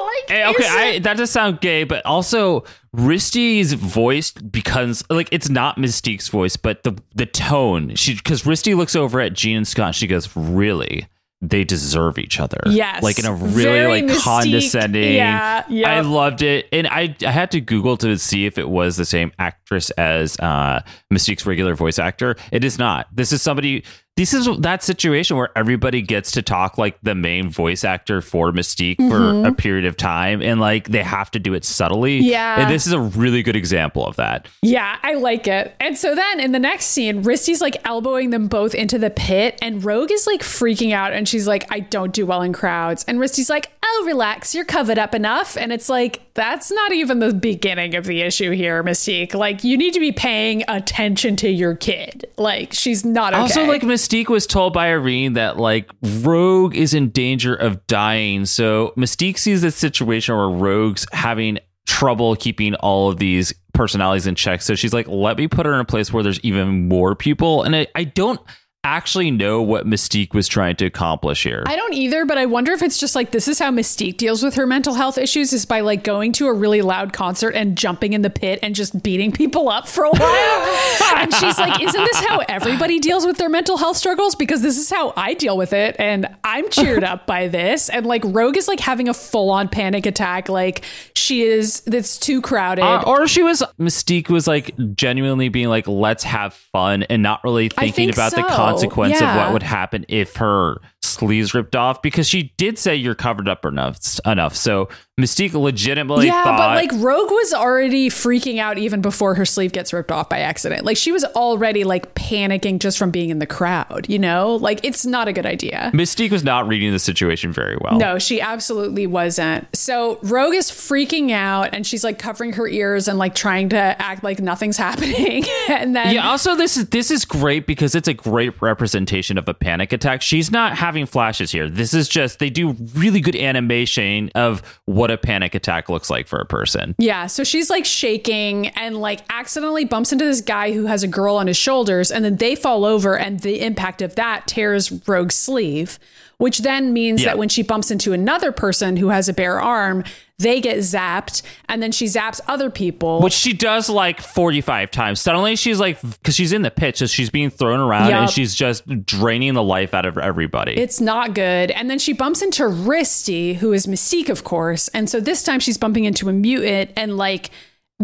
[SPEAKER 2] like,
[SPEAKER 3] Eh, okay, I, that does sound gay, but also Risty's voice becomes like it's not Mystique's voice, but the the tone. She because Risty looks over at Jean and Scott, she goes, "Really." They deserve each other.
[SPEAKER 2] Yes.
[SPEAKER 3] Like in a really
[SPEAKER 2] Very
[SPEAKER 3] like
[SPEAKER 2] Mystique.
[SPEAKER 3] condescending.
[SPEAKER 2] Yeah, yep.
[SPEAKER 3] I loved it. And I I had to Google to see if it was the same actress as uh Mystique's regular voice actor. It is not. This is somebody this is that situation where everybody gets to talk like the main voice actor for Mystique for a period of time and like they have to do it subtly.
[SPEAKER 2] Mm-hmm. Yeah.
[SPEAKER 3] And this is a really good example of that.
[SPEAKER 2] Yeah, I like it. And so then in the next scene, Risty's like elbowing them both into the pit, and Rogue is like freaking out, and she's like, I don't do well in crowds. And Risty's like, Oh, relax, you're covered up enough. And it's like, that's not even the beginning of the issue here, Mystique. Like, you need to be paying attention to your kid. Like, she's not okay.
[SPEAKER 3] Also, like Mystique was told by Irene that like Rogue is in danger of dying. So Mystique sees this situation where Rogue's having trouble keeping all of these personalities in check. So she's like, let me put her in a place where there's even more people. And I, I don't actually know what Mystique was trying to accomplish here.
[SPEAKER 2] I don't either, but I wonder if it's just like this is how Mystique deals with her mental health issues is by like going to a really loud concert and jumping in the pit and just beating people up for a while. and she's like, Isn't this how everybody deals with their mental health struggles? Because this is how I deal with it. And I'm cheered up by this. And like Rogue is like having a full on panic attack. Like she is that's too crowded.
[SPEAKER 3] Uh, or she was Mystique was like genuinely being like, let's have fun and not really thinking
[SPEAKER 2] think
[SPEAKER 3] about the
[SPEAKER 2] so,
[SPEAKER 3] consequence of what would happen if her sleeves ripped off because she did say you're covered up enough enough. So Mystique legitimately
[SPEAKER 2] yeah,
[SPEAKER 3] thought
[SPEAKER 2] but like Rogue was already freaking out even before her sleeve gets ripped off by accident. Like she was already like panicking just from being in the crowd, you know? Like it's not a good idea.
[SPEAKER 3] Mystique was not reading the situation very well.
[SPEAKER 2] No, she absolutely wasn't. So Rogue is freaking out and she's like covering her ears and like trying to act like nothing's happening. and then
[SPEAKER 3] Yeah, also this is this is great because it's a great representation of a panic attack. She's not having flashes here. This is just they do really good animation of what a panic attack looks like for a person.
[SPEAKER 2] Yeah, so she's like shaking and like accidentally bumps into this guy who has a girl on his shoulders, and then they fall over, and the impact of that tears Rogue's sleeve, which then means
[SPEAKER 3] Yeah.
[SPEAKER 2] that when she bumps into another person who has a bare arm, they get zapped, and then she zaps other people.
[SPEAKER 3] Which she does like 45 times. Suddenly she's like, because she's in the pitch, so she's being thrown around and she's just draining the life out of everybody.
[SPEAKER 2] It's not good. And then she bumps into Risty, who is Mystique, of course. And so this time she's bumping into a mutant and like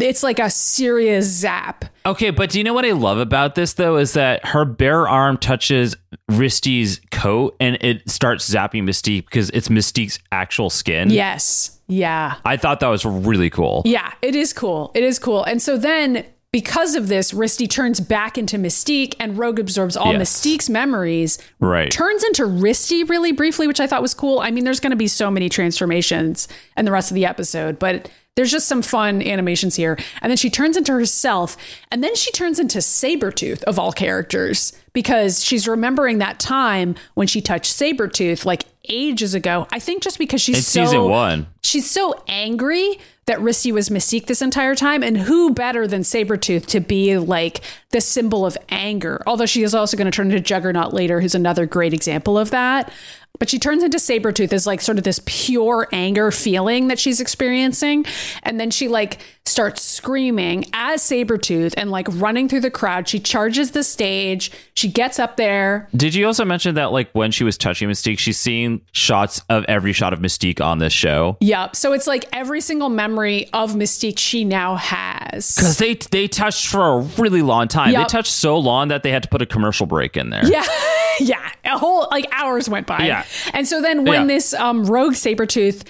[SPEAKER 2] it's like a serious zap.
[SPEAKER 3] okay, but do you know what I love about this though? Is that her bare arm touches Risty's coat and it starts zapping Mystique because it's Mystique's actual skin.
[SPEAKER 2] Yes. Yeah.
[SPEAKER 3] I thought that was really cool.
[SPEAKER 2] Yeah, it is cool. It is cool. And so then because of this, Risty turns back into Mystique and Rogue absorbs all
[SPEAKER 3] Yes.
[SPEAKER 2] Mystique's memories.
[SPEAKER 3] Right.
[SPEAKER 2] Turns into Risty really briefly, which I thought was cool. I mean, there's going to be so many transformations in the rest of the episode, but there's just some fun animations here. And then she turns into herself, and then she turns into Sabretooth of all characters because she's remembering that time when she touched Sabretooth like ages ago. I think just because she's
[SPEAKER 3] In
[SPEAKER 2] so
[SPEAKER 3] season one.
[SPEAKER 2] she's so angry that Risty was Mystique this entire time. And who better than Sabretooth to be like the symbol of anger? Although she is also going to turn into Juggernaut later, who's another great example of that. But she turns into Sabretooth as like sort of this pure anger feeling that she's experiencing. And then she like starts screaming as Sabretooth and like running through the crowd. She charges the stage. She gets up there.
[SPEAKER 3] Did you also mention that like when she was touching Mystique, she's seeing shots of every shot of Mystique on this show?
[SPEAKER 2] Yep. So it's like every single memory of Mystique she now has.
[SPEAKER 3] Because they they touched for a really long time.
[SPEAKER 2] Yep.
[SPEAKER 3] They touched so long that they had to put a commercial break in there.
[SPEAKER 2] Yeah. yeah. A whole like hours went by.
[SPEAKER 3] Yeah.
[SPEAKER 2] And so then when
[SPEAKER 3] Yeah.
[SPEAKER 2] this um rogue Sabretooth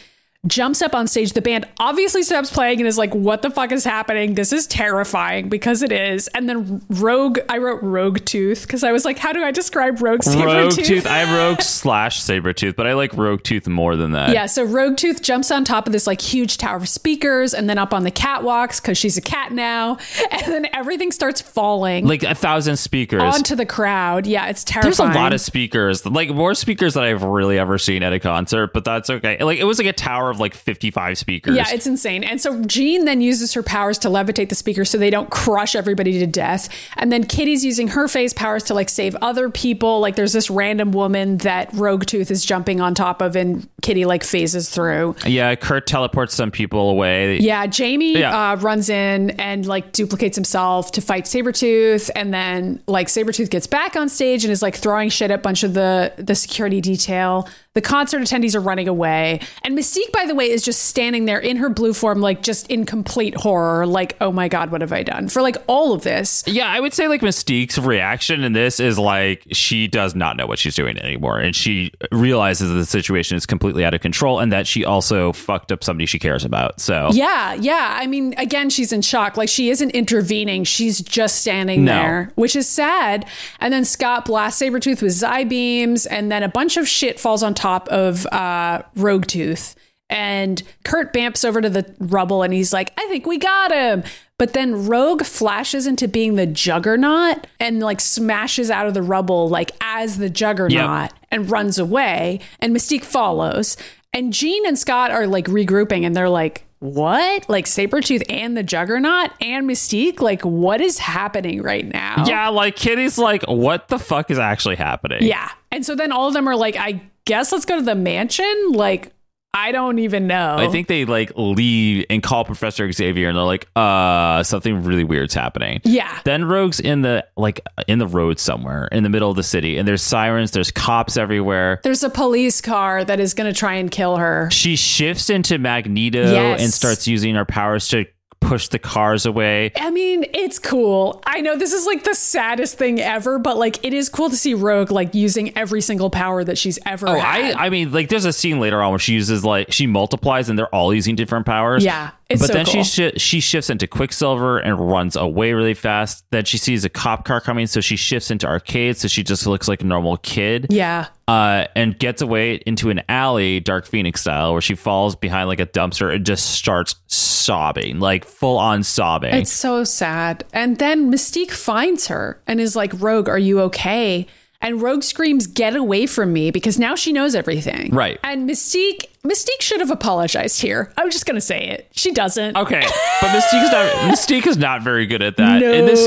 [SPEAKER 2] jumps up on stage, the band obviously stops playing and is like, what the fuck is happening? This is terrifying because it is. And then Rogue, I wrote Rogue Tooth because I was like, how do I describe Rogue
[SPEAKER 3] Rogue Tooth. I have Rogue slash Saber Tooth, but I like Rogue Tooth more than that.
[SPEAKER 2] Yeah, so Rogue Tooth jumps on top of this like huge tower of speakers and then up on the catwalks because she's a cat now. And then everything starts falling
[SPEAKER 3] Like a thousand speakers.
[SPEAKER 2] onto the crowd. Yeah, it's terrifying.
[SPEAKER 3] There's a lot of speakers, like more speakers than I've really ever seen at a concert, but that's okay. Like it was like a tower of like 55 speakers.
[SPEAKER 2] Yeah, it's insane. And so Jean then uses her powers to levitate the speakers so they don't crush everybody to death. And then Kitty's using her phase powers to like save other people. Like there's this random woman that Rogue Tooth is jumping on top of and Kitty like phases through.
[SPEAKER 3] yeah. Kurt teleports some people away.
[SPEAKER 2] Yeah, Jamie
[SPEAKER 3] Yeah.
[SPEAKER 2] Uh, runs in and like duplicates himself to fight Sabretooth. And then like Sabretooth gets back on stage and is like throwing shit at a bunch of the, the security detail. The concert attendees are running away. And Mystique, by the way, is just standing there in her blue form, like just in complete horror. Like, oh my God, what have I done? For like all of this.
[SPEAKER 3] Yeah, I would say like Mystique's reaction in this is like she does not know what she's doing anymore, and she realizes that the situation is completely out of control, and that she also fucked up somebody she cares about. So
[SPEAKER 2] Yeah, yeah. I mean, again, she's in shock. Like she isn't intervening. She's just standing
[SPEAKER 3] No.
[SPEAKER 2] there, which is sad. And then Scott blasts Sabretooth with Zy beams, and then a bunch of shit falls on top of uh, Rogue Tooth. And Kurt bamfs over to the rubble and he's like, I think we got him. But then Rogue flashes into being the juggernaut and like smashes out of the rubble like as the juggernaut and runs away. And Mystique follows. And Jean and Scott are like regrouping and they're like, what? Like Sabretooth and the Juggernaut and Mystique? Like, what is happening right now?
[SPEAKER 3] yeah, like Kitty's like, what the fuck is actually happening?
[SPEAKER 2] Yeah. And so then all of them are like, I guess let's go to the mansion. Like, I don't even know.
[SPEAKER 3] I think they like leave and call Professor Xavier, and they're like, "Uh, something really weird's happening."
[SPEAKER 2] Yeah.
[SPEAKER 3] Then Rogue's in the like in the road somewhere in the middle of the city, and there's sirens, there's cops everywhere.
[SPEAKER 2] There's a police car that is going to try and kill her.
[SPEAKER 3] She shifts into Magneto
[SPEAKER 2] Yes.
[SPEAKER 3] and starts using her powers to push the cars away.
[SPEAKER 2] I mean, it's cool. I know this is like the saddest thing ever, but like it is cool to see Rogue like using every single power that she's ever
[SPEAKER 3] Oh,
[SPEAKER 2] had.
[SPEAKER 3] I I mean, like there's a scene later on where she uses like she multiplies and they're all using different powers.
[SPEAKER 2] Yeah, it's
[SPEAKER 3] but
[SPEAKER 2] so
[SPEAKER 3] then
[SPEAKER 2] cool.
[SPEAKER 3] she shi she shifts into Quicksilver and runs away really fast. Then she sees a cop car coming, so she shifts into Arcade, so she just looks like a normal kid.
[SPEAKER 2] yeah.
[SPEAKER 3] Uh, and gets away into an alley, Dark Phoenix style, where she falls behind like a dumpster and just starts sobbing, like full on sobbing.
[SPEAKER 2] It's so sad. And then Mystique finds her and is like, Rogue, are you okay? And Rogue screams, Get away from me, because now she knows everything.
[SPEAKER 3] Right.
[SPEAKER 2] And Mystique, Mystique should have apologized here. I'm just gonna say it. She doesn't.
[SPEAKER 3] okay, but Mystique's not Mystique is not very good at that.
[SPEAKER 2] No,
[SPEAKER 3] In this,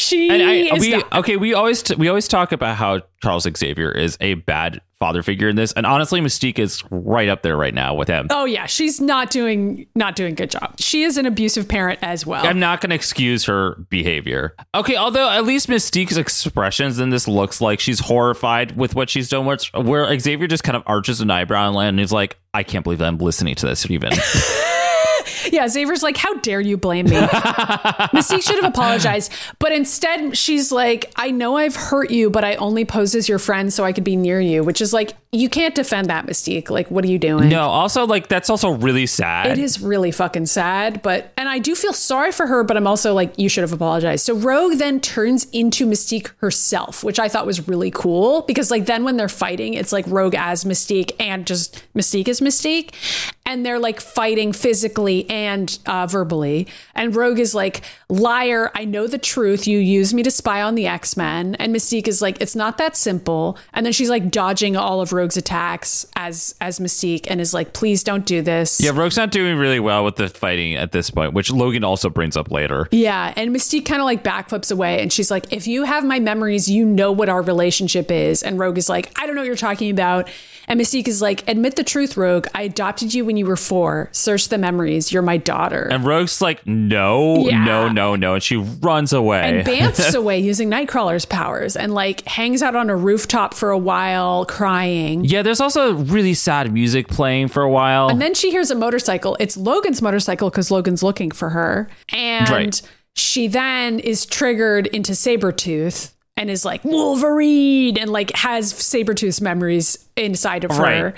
[SPEAKER 2] she
[SPEAKER 3] And I,
[SPEAKER 2] is
[SPEAKER 3] we
[SPEAKER 2] not.
[SPEAKER 3] okay. We always t- we always talk about how Charles Xavier is a bad father figure in this, and honestly, Mystique is right up there right now with him.
[SPEAKER 2] Oh yeah, she's not doing not doing a good job. She is an abusive parent as well.
[SPEAKER 3] I'm not going to excuse her behavior. Okay, although at least Mystique's expressions in this looks like she's horrified with what she's done. Where, where Xavier just kind of arches an eyebrow and he's like, "I can't believe I'm listening to this." Even
[SPEAKER 2] Yeah, Xavier's like, How dare you blame me? Mystique should have apologized. But instead, she's like, I know I've hurt you, but I only pose as your friend so I could be near you, which is like, you can't defend that, Mystique. Like, what are you doing?
[SPEAKER 3] no, also like that's also really sad.
[SPEAKER 2] It is really fucking sad, but and I do feel sorry for her, but I'm also like, you should have apologized. So Rogue then turns into Mystique herself, which I thought was really cool because like then when they're fighting, it's like Rogue as Mystique and just Mystique as Mystique. and they're like fighting physically and uh, verbally. And Rogue is like, liar, I know the truth. You used me to spy on the X Men. And Mystique is like, it's not that simple. And then she's like dodging all of Rogue's attacks as as Mystique and is like, please don't do this.
[SPEAKER 3] Yeah, Rogue's not doing really well with the fighting at this point, which Logan also brings up later.
[SPEAKER 2] Yeah, and Mystique kind of like backflips away and she's like, if you have my memories, you know what our relationship is. And Rogue is like, I don't know what you're talking about. And Mystique is like, admit the truth, Rogue. I adopted you when you were four. Search the memories. You're my daughter.
[SPEAKER 3] And Rogue's like, no,
[SPEAKER 2] Yeah.
[SPEAKER 3] no, no, no. And she runs away.
[SPEAKER 2] and bamfs away using Nightcrawler's powers and like hangs out on a rooftop for a while crying.
[SPEAKER 3] Yeah, there's also really sad music playing for a while.
[SPEAKER 2] And then she hears a motorcycle. It's Logan's motorcycle because Logan's looking for her. And
[SPEAKER 3] Right.
[SPEAKER 2] she then is triggered into Sabretooth and is like Wolverine and like has Sabretooth's memories inside of her.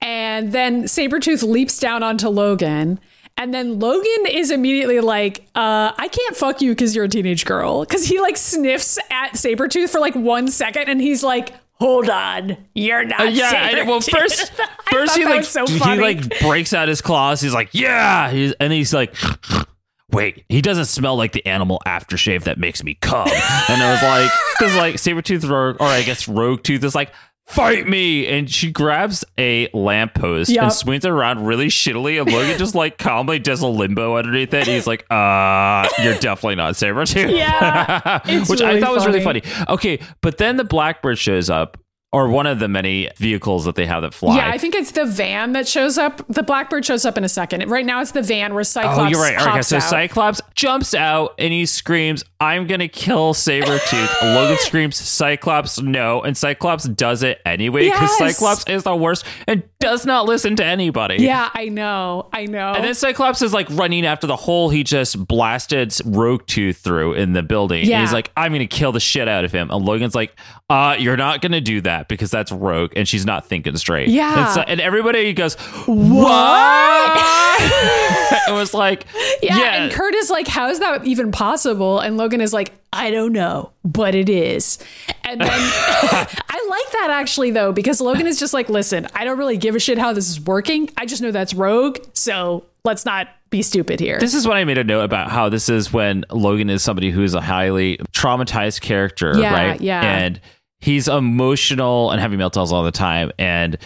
[SPEAKER 2] And then Sabretooth leaps down onto Logan. And then Logan is immediately like, uh, I can't fuck you because you're a teenage girl. Because he like sniffs at Sabretooth for like one second and he's like, hold on, you're not
[SPEAKER 3] Uh, yeah, I, well,
[SPEAKER 2] Sabretooth."
[SPEAKER 3] first,
[SPEAKER 2] I
[SPEAKER 3] first he like
[SPEAKER 2] so
[SPEAKER 3] he like breaks out his claws. He's like, yeah, he's, and he's like, wait, he doesn't smell like the animal aftershave that makes me come. and I was like, because like Sabretooth or, or I guess Rogue Tooth is like. Fight me! And she grabs a lamppost
[SPEAKER 2] Yup.
[SPEAKER 3] and swings it around really shittily, and Logan just like calmly does a limbo underneath it. He's like, "Uh, you're definitely not Sabretooth."
[SPEAKER 2] Yeah,
[SPEAKER 3] which I
[SPEAKER 2] really
[SPEAKER 3] thought was really
[SPEAKER 2] funny.
[SPEAKER 3] funny. Okay, but then the Blackbird shows up, or one of the many vehicles that they have that fly.
[SPEAKER 2] Yeah, I think it's the van that shows up. The Blackbird shows up in a second. Right now, it's the van where Cyclops.
[SPEAKER 3] Oh, you're right. Okay, so
[SPEAKER 2] out.
[SPEAKER 3] Cyclops jumps out and he screams, I'm going to kill Sabretooth. Logan screams, Cyclops, no. And Cyclops does it anyway because
[SPEAKER 2] Yes.
[SPEAKER 3] Cyclops is the worst and does not listen to anybody.
[SPEAKER 2] Yeah, I know. I know.
[SPEAKER 3] And then Cyclops is like running after the hole he just blasted Rogue Tooth through in the building.
[SPEAKER 2] Yeah.
[SPEAKER 3] And he's like, I'm going to kill the shit out of him. And Logan's like, uh, you're not going to do that because that's Rogue and she's not thinking straight.
[SPEAKER 2] Yeah.
[SPEAKER 3] And, so, and everybody goes, What? it was like,
[SPEAKER 2] yeah,
[SPEAKER 3] yeah.
[SPEAKER 2] and Kurt is like, "How is that even possible?" And Logan is like, "I don't know, but it is." And then I like that actually though because Logan is just like, "Listen, I don't really give a shit how this is working. I just know that's Rogue, so let's not be stupid here."
[SPEAKER 3] This is what I made a note about how this is when Logan is somebody who is a highly traumatized character,
[SPEAKER 2] Yeah,
[SPEAKER 3] right?
[SPEAKER 2] yeah.
[SPEAKER 3] And he's emotional and having meltdowns all the time. And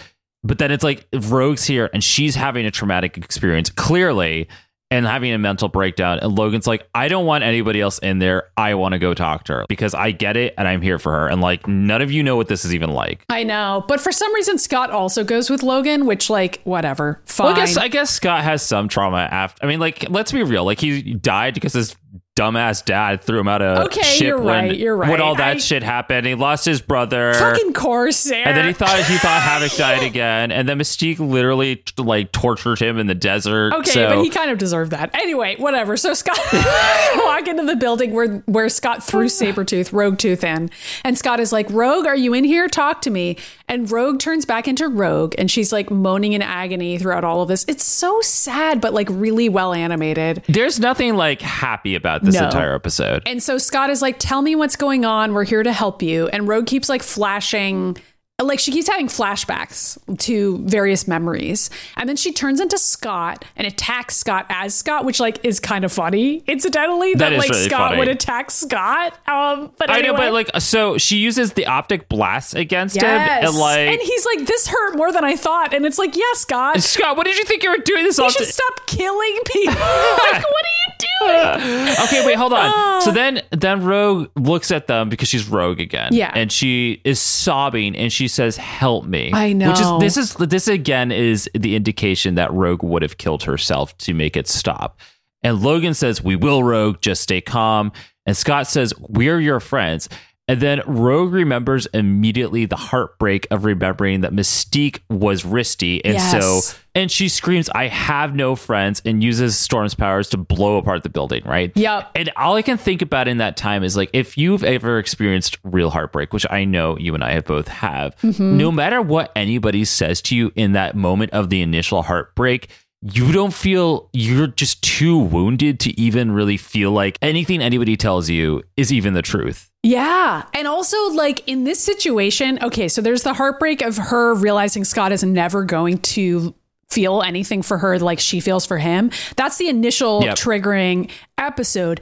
[SPEAKER 3] but then it's like Rogue's here and she's having a traumatic experience, clearly, and having a mental breakdown. And Logan's like, I don't want anybody else in there. I want to go talk to her because I get it and I'm here for her. And like none of you know what this is even like.
[SPEAKER 2] I know, but for some reason Scott also goes with Logan, which like whatever, fine.
[SPEAKER 3] Well, I guess I guess Scott has some trauma after. I mean, like, let's be real. Like, he died because his dumbass dad threw him out of
[SPEAKER 2] Okay,
[SPEAKER 3] ship
[SPEAKER 2] you're
[SPEAKER 3] when,
[SPEAKER 2] right, you're right.
[SPEAKER 3] when all that
[SPEAKER 2] I-
[SPEAKER 3] shit happened. He lost his brother.
[SPEAKER 2] fucking Corsair.
[SPEAKER 3] and then he thought he thought Havoc died again, and then Mystique literally like tortured him in the desert.
[SPEAKER 2] Okay,
[SPEAKER 3] so,
[SPEAKER 2] but he kind of deserved that. Anyway, whatever. So Scott walk into the building where where Scott threw Sabretooth, Rogue Tooth in. And Scott is like, Rogue, are you in here? Talk to me. And Rogue turns back into Rogue and she's like moaning in agony throughout all of this. It's so sad, but like really well animated.
[SPEAKER 3] there's nothing like happy about this
[SPEAKER 2] No.
[SPEAKER 3] entire episode.
[SPEAKER 2] And so Scott is like, tell me what's going on. We're here to help you. And Rogue keeps like flashing. Like she keeps having flashbacks to various memories. And then she turns into Scott and attacks Scott as Scott, which like is kind of funny, incidentally, that,
[SPEAKER 3] That
[SPEAKER 2] like
[SPEAKER 3] really
[SPEAKER 2] Scott
[SPEAKER 3] funny.
[SPEAKER 2] would attack Scott. Um but
[SPEAKER 3] I know,
[SPEAKER 2] anyway.
[SPEAKER 3] but like, so she uses the optic blast against
[SPEAKER 2] Yes.
[SPEAKER 3] him, and like,
[SPEAKER 2] and he's like, this hurt more than I thought. And it's like, yeah, Scott.
[SPEAKER 3] Scott, what did you think you were doing this
[SPEAKER 2] You should stop killing people. like, what are you doing?
[SPEAKER 3] okay, wait, hold on. so then then Rogue looks at them because she's Rogue again.
[SPEAKER 2] Yeah.
[SPEAKER 3] And she is sobbing and she says, Help me.
[SPEAKER 2] I know.
[SPEAKER 3] Which is this is this again is the indication that Rogue would have killed herself to make it stop. And Logan says, We will, Rogue, just stay calm. And Scott says, We're your friends. And then Rogue remembers immediately the heartbreak of remembering that Mystique was Risty. And
[SPEAKER 2] Yes.
[SPEAKER 3] so and she screams, I have no friends, and uses Storm's powers to blow apart the building, right?
[SPEAKER 2] Yep.
[SPEAKER 3] And all I can think about in that time is like, if you've ever experienced real heartbreak, which I know you and I have both have, mm-hmm. no matter what anybody says to you in that moment of the initial heartbreak, you don't feel you're just too wounded to even really feel like anything anybody tells you is even the truth.
[SPEAKER 2] Yeah. And also, like in this situation, okay, so there's the heartbreak of her realizing Scott is never going to feel anything for her like she feels for him. That's the initial
[SPEAKER 3] Yep.
[SPEAKER 2] triggering episode.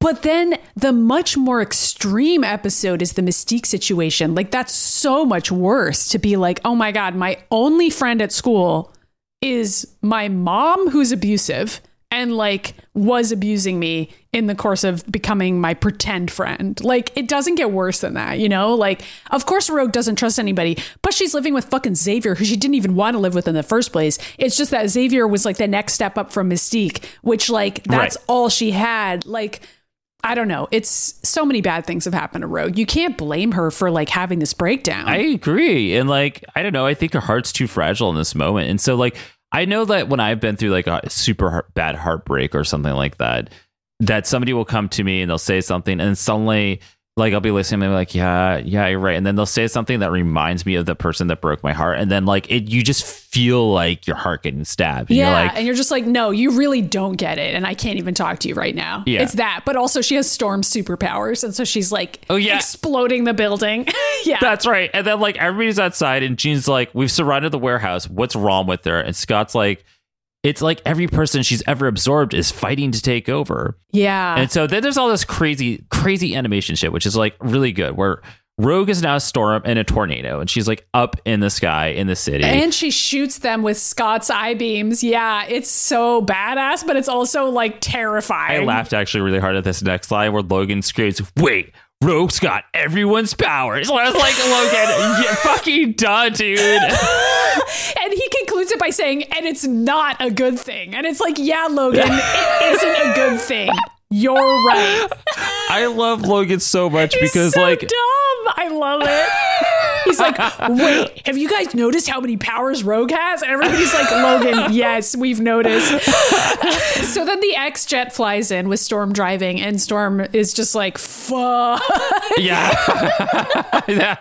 [SPEAKER 2] But then the much more extreme episode is the Mystique situation. Like, that's so much worse to be like, oh my God, my only friend at school is my mom who's abusive and like was abusing me in the course of becoming my pretend friend. Like it doesn't get worse than that, you know? Like of course Rogue doesn't trust anybody, but she's living with fucking Xavier who she didn't even want to live with in the first place. It's just that Xavier was like the next step up from Mystique, which like that's
[SPEAKER 3] Right.
[SPEAKER 2] all she had. Like I don't know. It's so many bad things have happened to Rogue. You can't blame her for like having this breakdown.
[SPEAKER 3] I agree. And like, I don't know. I think her heart's too fragile in this moment. And so, like, I know that when I've been through like a super heart- bad heartbreak or something like that, that somebody will come to me and they'll say something, and suddenly, like, I'll be listening and be like, yeah, yeah, you're right. And then they'll say something that reminds me of the person that broke my heart. And then, like, it, you just feel like your heart getting stabbed. And
[SPEAKER 2] yeah,
[SPEAKER 3] You're like,
[SPEAKER 2] and you're just like, no, you really don't get it, and I can't even talk to you right now.
[SPEAKER 3] Yeah.
[SPEAKER 2] It's that, but also she has storm superpowers, and so she's like,
[SPEAKER 3] Oh, yeah.
[SPEAKER 2] exploding the building. yeah,
[SPEAKER 3] That's right. And then like everybody's outside and Jean's like, We've surrounded the warehouse. What's wrong with her? And Scott's like, It's like every person she's ever absorbed is fighting to take over.
[SPEAKER 2] yeah,
[SPEAKER 3] And so then there's all this crazy, crazy animation shit, which is like really good, where Rogue is now a Storm and a tornado and she's like up in the sky in the city.
[SPEAKER 2] and she shoots them with Scott's eye beams. Yeah, it's so badass, but it's also like terrifying.
[SPEAKER 3] I laughed actually really hard at this next line where Logan screams, Wait, Rogue's got everyone's powers. I was like, Logan, you fucking done, dude.
[SPEAKER 2] and he concludes it by saying, "And it's not a good thing." And it's like, yeah, Logan, it isn't a good thing. You're right.
[SPEAKER 3] I love Logan so much
[SPEAKER 2] He's
[SPEAKER 3] because
[SPEAKER 2] so
[SPEAKER 3] like
[SPEAKER 2] dumb. I love it. He's like, wait, have you guys noticed how many powers Rogue has? And everybody's like, Logan, yes, we've noticed. so then the X jet flies in with Storm driving, and Storm is just like, fuck.
[SPEAKER 3] Yeah. yeah.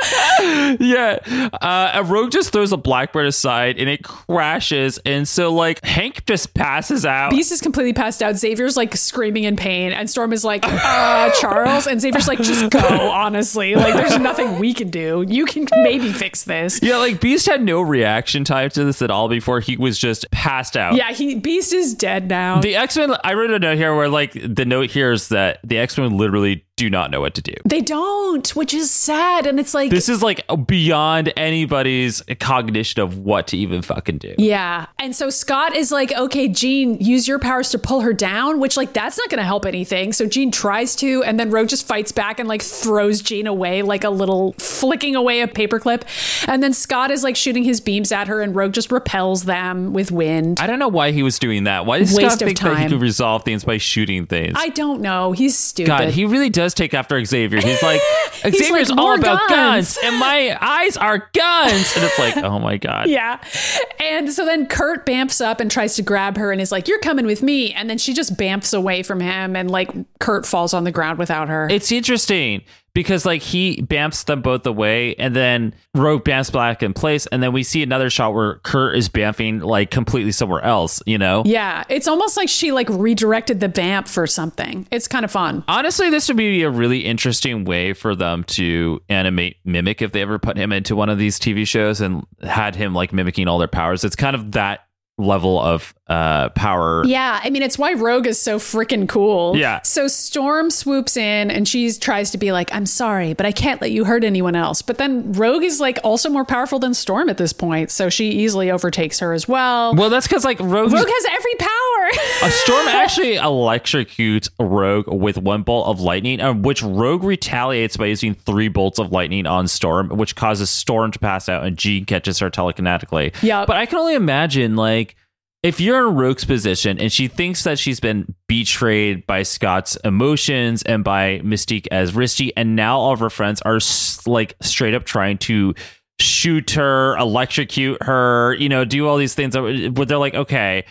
[SPEAKER 3] yeah. Uh, and Rogue just throws a blackbird aside and it crashes. And so, like, Hank just passes out.
[SPEAKER 2] Beast is completely passed out. Xavier's like screaming in pain, and Storm is like, uh, Charles. And Xavier's like, just go, honestly. Like, there's nothing we can do. You can maybe fix this.
[SPEAKER 3] yeah, like, Beast had no reaction time to this at all before he was just passed out.
[SPEAKER 2] Yeah, he Beast is dead now.
[SPEAKER 3] The X Men, I wrote a note here where, like, the note here is that the X Men literally do not know what to do.
[SPEAKER 2] they don't, which is sad. And it's like,
[SPEAKER 3] This is like beyond anybody's cognition of what to even fucking do.
[SPEAKER 2] Yeah. And so Scott is like, okay, Jean, use your powers to pull her down, which, like, that's not going to help anything. So Jean tries to, and then Rogue just fights back and, like, throws Jean away, like a little flicking away a paperclip. And then Scott is, like, shooting his beams at her, and Rogue just repels them with wind.
[SPEAKER 3] I don't know why he was doing that. Why does
[SPEAKER 2] Waste
[SPEAKER 3] Scott think that he could resolve things by shooting things?
[SPEAKER 2] I don't know. He's stupid.
[SPEAKER 3] God, he really does take after Xavier. He's like,
[SPEAKER 2] He's
[SPEAKER 3] Xavier's
[SPEAKER 2] like,
[SPEAKER 3] all about
[SPEAKER 2] guns."
[SPEAKER 3] guns. and my eyes are guns. And it's like, oh my God.
[SPEAKER 2] Yeah. And so then Kurt bamfs up and tries to grab her and is like, You're coming with me. And then she just bamfs away from him and like Kurt falls on the ground without her.
[SPEAKER 3] It's interesting because like he bamfs them both away and then Rogue bamfs Black in place. And then we see another shot where Kurt is bamfing like completely somewhere else, you know?
[SPEAKER 2] yeah. It's almost like she like redirected the bamf for something. It's kind of fun.
[SPEAKER 3] Honestly, this would be a really interesting way for them to animate Mimic if they ever put him into one of these TV shows and had him like mimicking all their powers. It's kind of that level of uh power.
[SPEAKER 2] Yeah, I mean it's why Rogue is so freaking cool.
[SPEAKER 3] Yeah.
[SPEAKER 2] So Storm swoops in and she tries to be like, "I'm sorry, but I can't let you hurt anyone else." But then Rogue is like also more powerful than Storm at this point, so she easily overtakes her as well.
[SPEAKER 3] Well, that's because like Rogue,
[SPEAKER 2] Rogue has every power.
[SPEAKER 3] a storm actually electrocutes Rogue with one bolt of lightning, uh, which Rogue retaliates by using three bolts of lightning on Storm, which causes Storm to pass out, and Jean catches her telekinetically.
[SPEAKER 2] Yeah.
[SPEAKER 3] But I can only imagine like. If you're in Rogue's position and she thinks that she's been betrayed by Scott's emotions and by Mystique as Risty, and now all of her friends are like straight up trying to shoot her, electrocute her, you know, do all these things, where they're like, okay,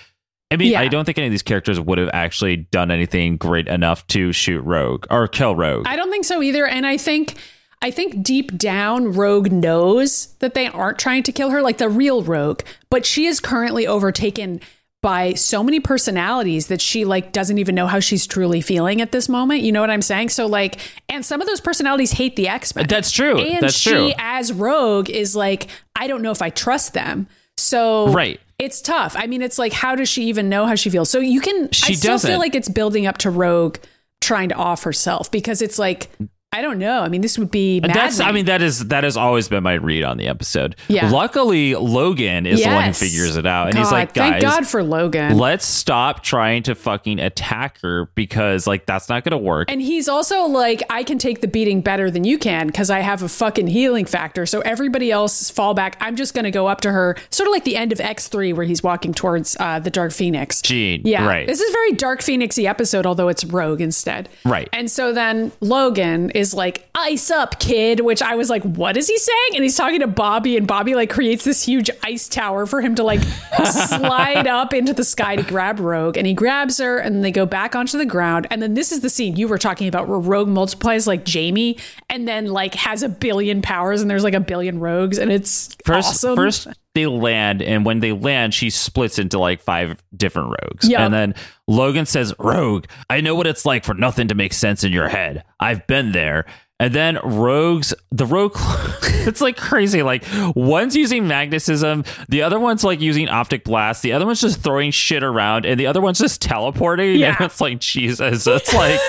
[SPEAKER 3] I mean,
[SPEAKER 2] Yeah.
[SPEAKER 3] I don't think any of these characters would have actually done anything great enough to shoot Rogue or kill Rogue.
[SPEAKER 2] I don't think so either. And I think I think deep down Rogue knows that they aren't trying to kill her like the real Rogue, but she is currently overtaken by so many personalities that she like doesn't even know how she's truly feeling at this moment. You know what I'm saying? So like and some of those personalities hate the X-Men.
[SPEAKER 3] That's true.
[SPEAKER 2] And
[SPEAKER 3] That's
[SPEAKER 2] she
[SPEAKER 3] true.
[SPEAKER 2] as Rogue is like I don't know if I trust them. So
[SPEAKER 3] Right.
[SPEAKER 2] it's tough. I mean, it's like, how does she even know how she feels? So you can,
[SPEAKER 3] She
[SPEAKER 2] I still
[SPEAKER 3] doesn't.
[SPEAKER 2] feel like it's building up to Rogue trying to off herself because it's like, I don't know. I mean, this would be
[SPEAKER 3] And that's I mean that is that has always been my read on the episode.
[SPEAKER 2] Yeah.
[SPEAKER 3] Luckily, Logan is the one who figures it out, and he's like, guys.
[SPEAKER 2] thank God for Logan.
[SPEAKER 3] Let's stop trying to fucking attack her because like that's not gonna work.
[SPEAKER 2] And he's also like, I can take the beating better than you can because I have a fucking healing factor. So everybody else fall back. I'm just going to go up to her, sort of like the end of X3 where he's walking towards uh, the Dark Phoenix.
[SPEAKER 3] Jean.
[SPEAKER 2] Yeah.
[SPEAKER 3] right.
[SPEAKER 2] This is very Dark Phoenixy episode, although it's Rogue instead.
[SPEAKER 3] Right.
[SPEAKER 2] And so then Logan is like, ice up, kid, which I was like, what is he saying? And he's talking to Bobby, and Bobby like creates this huge ice tower for him to like slide up into the sky to grab Rogue. And he grabs her, and they go back onto the ground. And then this is the scene you were talking about where Rogue multiplies like Jamie and then like has a billion powers, and there's like a billion rogues, and it's
[SPEAKER 3] First,
[SPEAKER 2] awesome.
[SPEAKER 3] first they land, and when they land, she splits into like five different rogues.
[SPEAKER 2] Yep.
[SPEAKER 3] And then Logan says, "Rogue, I know what it's like for nothing to make sense in your head. I've been there." And then rogues, the rogue, it's like crazy. Like one's using magnetism, the other one's like using optic blast, the other one's just throwing shit around, and the other one's just teleporting.
[SPEAKER 2] Yeah.
[SPEAKER 3] And it's like Jesus, it's like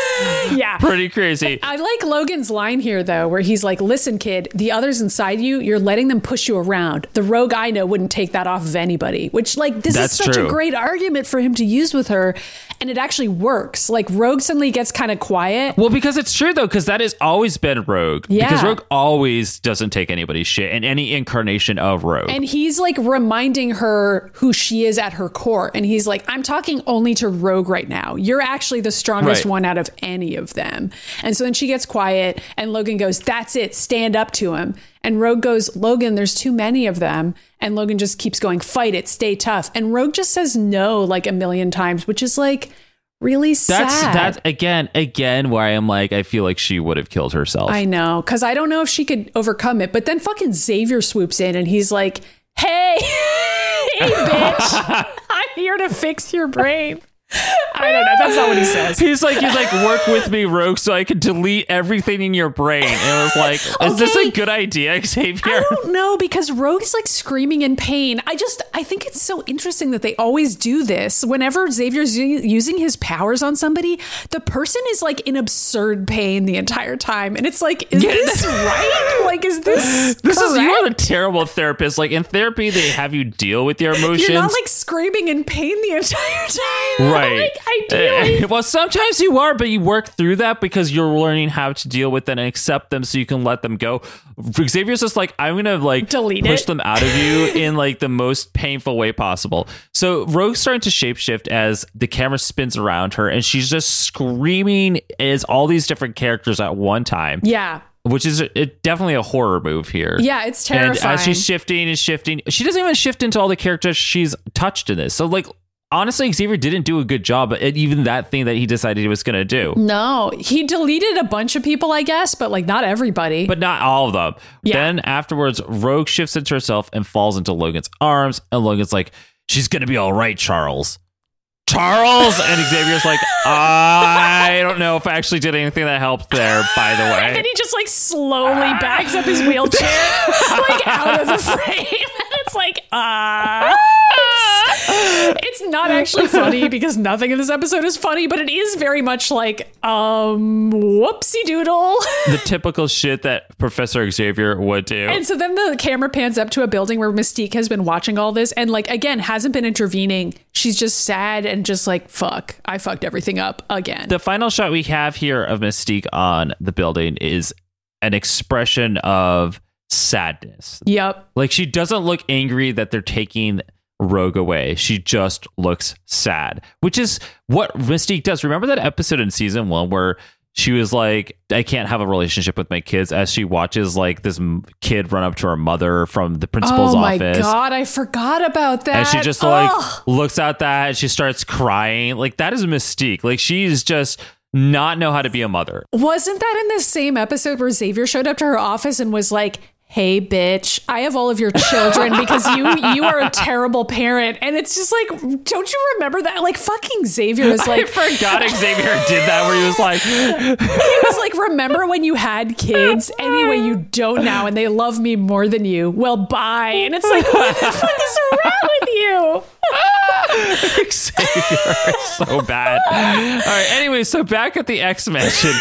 [SPEAKER 2] yeah.
[SPEAKER 3] pretty crazy.
[SPEAKER 2] I like Logan's line here though, where he's like, "Listen, kid, the others inside you, you're letting them push you around. The rogue I know wouldn't take that off of anybody." Which, like, this
[SPEAKER 3] That's
[SPEAKER 2] is such
[SPEAKER 3] true.
[SPEAKER 2] a great argument for him to use with her, and it actually works. Like, Rogue suddenly gets kind of quiet.
[SPEAKER 3] Well, because it's true though, because that is always been Rogue.
[SPEAKER 2] Yeah.
[SPEAKER 3] Because Rogue always doesn't take anybody's shit, and any incarnation of Rogue.
[SPEAKER 2] And he's like reminding her who she is at her core. And he's like, I'm talking only to Rogue right now. You're actually the strongest
[SPEAKER 3] Right.
[SPEAKER 2] one out of any of them. And so then she gets quiet, and Logan goes, That's it, stand up to him. And Rogue goes, Logan, there's too many of them. And Logan just keeps going, Fight it, stay tough. And Rogue just says no like a million times, which is like really
[SPEAKER 3] that's
[SPEAKER 2] sad.
[SPEAKER 3] that's again, again, where I am like, I feel like she would have killed herself.
[SPEAKER 2] I know, because I don't know if she could overcome it. But then fucking Xavier swoops in and he's like, hey, hey, bitch, I'm here to fix your brain. I don't know. That's not what he says.
[SPEAKER 3] He's like, he's like, work with me, Rogue, so I can delete everything in your brain. And it was like, is this a good idea, Xavier?
[SPEAKER 2] I don't know because Rogue is like screaming in pain. I just, I think it's so interesting that they always do this. Whenever Xavier's using his powers on somebody, the person is like in absurd pain the entire time. And it's like, is
[SPEAKER 3] Yeah,
[SPEAKER 2] this right? Like, is this
[SPEAKER 3] This is you are the terrible therapist. Like in therapy, they have you deal with your emotions.
[SPEAKER 2] You're not like screaming in pain the entire time.
[SPEAKER 3] right.
[SPEAKER 2] Like, ideally.
[SPEAKER 3] Well, sometimes you are, but you work through that because you're learning how to deal with them and accept them, so you can let them go. Xavier's just like, I'm gonna like
[SPEAKER 2] Delete
[SPEAKER 3] push
[SPEAKER 2] it.
[SPEAKER 3] them out of you in like the most painful way possible. So Rogue's starting to shapeshift as the camera spins around her, and she's just screaming as all these different characters at one time.
[SPEAKER 2] yeah.
[SPEAKER 3] Which is a, it, definitely a horror move here.
[SPEAKER 2] Yeah, it's terrifying.
[SPEAKER 3] And as she's shifting and shifting, she doesn't even shift into all the characters she's touched in this. So, like, honestly, Xavier didn't do a good job at even that thing that he decided he was going to do.
[SPEAKER 2] no, he deleted a bunch of people, I guess, but like not everybody.
[SPEAKER 3] But not all of them.
[SPEAKER 2] Yeah.
[SPEAKER 3] Then afterwards, Rogue shifts into herself and falls into Logan's arms. And Logan's like, she's going to be all right, Charles. Charles! And Xavier's like, I don't know if I actually did anything that helped there, by the way.
[SPEAKER 2] and then he just like slowly backs up his wheelchair, like out of the frame. And it's like, ah. it's, it's not actually funny because nothing in this episode is funny, but it is very much like, um, whoopsie doodle.
[SPEAKER 3] The typical shit that Professor Xavier would do.
[SPEAKER 2] And so then the camera pans up to a building where Mystique has been watching all this and, like, again, hasn't been intervening. She's just sad and just like, fuck, I fucked everything up again.
[SPEAKER 3] the final shot we have here of Mystique on the building is an expression of sadness.
[SPEAKER 2] yep.
[SPEAKER 3] Like she doesn't look angry that they're taking Rogue away. She just looks sad, which is what Mystique does. Remember that episode in season one where she was like, I can't have a relationship with my kids as she watches like this m- kid run up to her mother from the principal's office.
[SPEAKER 2] Oh my. God, I forgot about that.
[SPEAKER 3] And she just like
[SPEAKER 2] Ugh.
[SPEAKER 3] looks at that and she starts crying. Like that is Mystique. Like she's just not know how to be a mother.
[SPEAKER 2] Wasn't that in the same episode where Xavier showed up to her office and was like, "Hey, bitch, I have all of your children because you you are a terrible parent." And it's just like, don't you remember that? Like fucking Xavier is like I
[SPEAKER 3] forgot Xavier did that where he was like,
[SPEAKER 2] he was like, "Remember when you had kids? Anyway, you don't now, and they love me more than you. Well, bye." And it's like, what the fuck is wrong with you?
[SPEAKER 3] Xavier is so bad. All right. Anyway, so back at the X Mansion,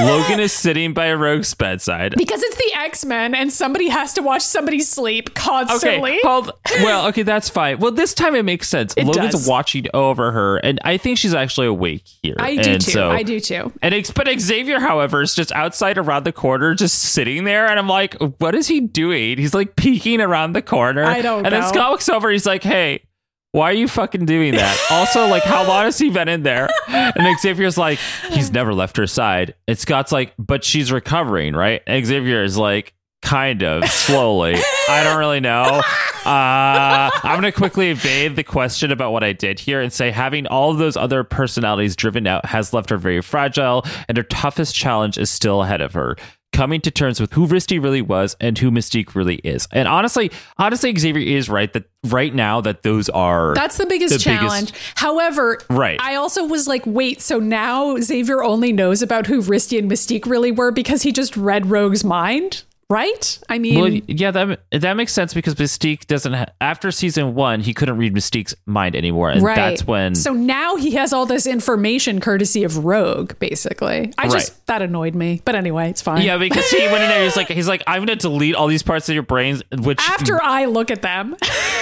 [SPEAKER 3] Logan is sitting by a Rogue's bedside.
[SPEAKER 2] Because it's the X Men and somebody has to watch somebody sleep constantly.
[SPEAKER 3] Okay, hold. Well, okay, that's fine. Well, this time it makes sense.
[SPEAKER 2] It
[SPEAKER 3] Logan's
[SPEAKER 2] does.
[SPEAKER 3] watching over her, and I think she's actually awake here.
[SPEAKER 2] I do
[SPEAKER 3] and
[SPEAKER 2] too.
[SPEAKER 3] So,
[SPEAKER 2] I do too.
[SPEAKER 3] And but Xavier, however, is just outside around the corner, just sitting there, and I'm like, what is he doing? He's like peeking around the corner.
[SPEAKER 2] I don't
[SPEAKER 3] And then. Scott looks over. He's like, hey. Why are you fucking doing that? Also, like, how long has he been in there? And Xavier's like, he's never left her side. And Scott's like, but she's recovering, right? And Xavier is like, kind of slowly. I don't really know. Uh, I'm going to quickly evade the question about what I did here and say having all of those other personalities driven out has left her very fragile, and her toughest challenge is still ahead of her. Coming to terms with who Risty really was and who Mystique really is. And honestly, honestly, Xavier is right that right now that those are
[SPEAKER 2] That's the biggest
[SPEAKER 3] the biggest-
[SPEAKER 2] challenge. However,
[SPEAKER 3] Right.
[SPEAKER 2] I also was like, wait, so now Xavier only knows about who Risty and Mystique really were because he just read Rogue's mind, right? I mean,
[SPEAKER 3] Well, yeah, that that makes sense because Mystique doesn't. Ha- after season one, he couldn't read Mystique's mind anymore, and
[SPEAKER 2] right.
[SPEAKER 3] that's when.
[SPEAKER 2] So now he has all this information courtesy of Rogue, basically. I just that annoyed me, but anyway, it's fine.
[SPEAKER 3] yeah, because he went in there. He's like, he's like, I'm to delete all these parts of your brains. Which
[SPEAKER 2] After I look at them,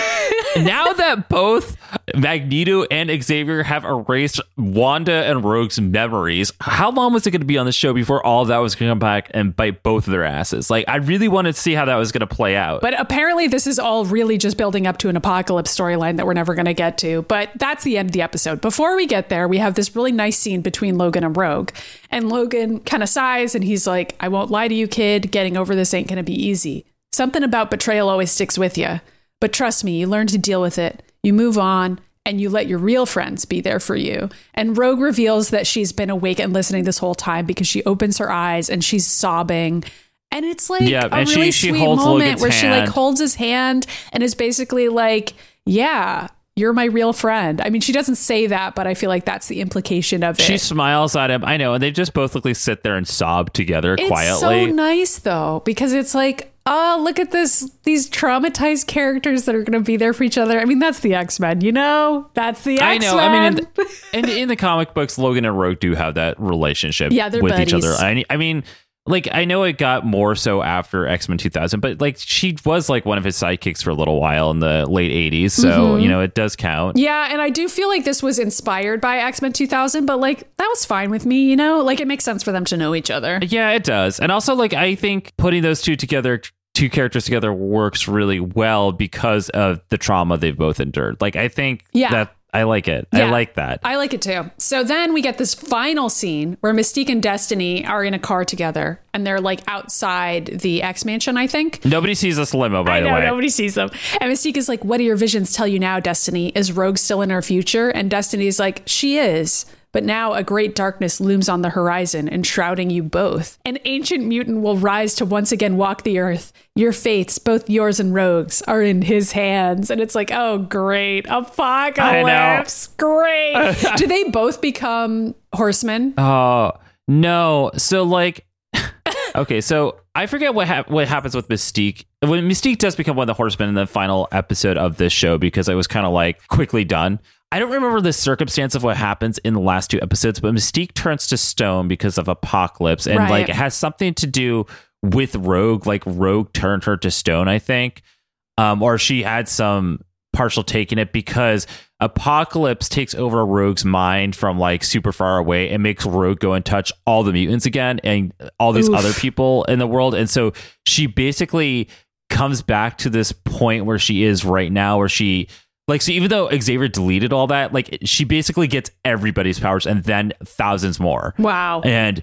[SPEAKER 3] now that both Magneto and Xavier have erased Wanda and Rogue's memories, how long was it going to be on the show before all that was going to come back and bite both of their asses? Like, I really wanted to see how that was going to play out.
[SPEAKER 2] But apparently, this is all really just building up to an apocalypse storyline that we're never going to get to. But that's the end of the episode. Before we get there, we have this really nice scene between Logan and Rogue. And Logan kind of sighs and he's like, I won't lie to you, kid. Getting over this ain't going to be easy. Something about betrayal always sticks with you. But trust me, you learn to deal with it. You move on and you let your real friends be there for you. And Rogue reveals that she's been awake and listening this whole time because she opens her eyes and she's sobbing. And it's like
[SPEAKER 3] Yeah,
[SPEAKER 2] a really
[SPEAKER 3] she
[SPEAKER 2] sweet
[SPEAKER 3] holds
[SPEAKER 2] moment where she like holds his hand and is basically like, "Yeah, you're my real friend." I mean, she doesn't say that, but I feel like that's the implication of it.
[SPEAKER 3] she smiles at him. I know, and they just both look like sit there and sob together quietly.
[SPEAKER 2] it's
[SPEAKER 3] quietly.
[SPEAKER 2] so nice though because it's like, oh, look at this these traumatized characters that are going to be there for each other. I mean, that's the X Men, you know. That's the X Men.
[SPEAKER 3] I know. I mean, in the, in, in the comic books, Logan and Rogue do have that relationship
[SPEAKER 2] Yeah, they're
[SPEAKER 3] with each other. I, I mean, like I know it got more so after X Men 2000, but like she was like one of his sidekicks for a little while in the late 80s, so
[SPEAKER 2] Mm-hmm.
[SPEAKER 3] you know it does count.
[SPEAKER 2] Yeah, and I do feel like this was inspired by X Men 2000, but like that was fine with me, you know? Like it makes sense for them to know each other.
[SPEAKER 3] Yeah, it does. And also, like, I think putting those two together, two characters together, works really well because of the trauma they've both endured. Like, I think
[SPEAKER 2] Yeah.
[SPEAKER 3] that I like it. I like that.
[SPEAKER 2] I like it too. So then we get this final scene where Mystique and Destiny are in a car together and they're like outside the X Mansion, I think.
[SPEAKER 3] Nobody sees this limo, by
[SPEAKER 2] I
[SPEAKER 3] the
[SPEAKER 2] know,
[SPEAKER 3] way.
[SPEAKER 2] nobody sees them. And Mystique is like, What do your visions tell you now, Destiny? Is Rogue still in our future? And Destiny's like, She is. But now a great darkness looms on the horizon, enshrouding you both. An ancient mutant will rise to once again walk the earth. Your fates, both yours and Rogue's, are in his hands. And it's like, oh, great. Apocalypse. Great. do they both become horsemen?
[SPEAKER 3] Oh no! So like, okay, so I forget what hap- what happens with Mystique when Mystique does become one of the Horsemen in the final episode of this show because it was kind of like quickly done. I don't remember the circumstance of what happens in the last two episodes, but Mystique turns to stone because of Apocalypse, and
[SPEAKER 2] Right.
[SPEAKER 3] like it has something to do with Rogue. Like Rogue turned her to stone, I think, um, or she had some partial take in it because Apocalypse takes over Rogue's mind from like super far away and makes Rogue go and touch all the mutants again and all these
[SPEAKER 2] Oof.
[SPEAKER 3] other people in the world. And so she basically comes back to this point where she is right now, where she like so even though Xavier deleted all that, like she basically gets everybody's powers and then thousands more.
[SPEAKER 2] Wow.
[SPEAKER 3] And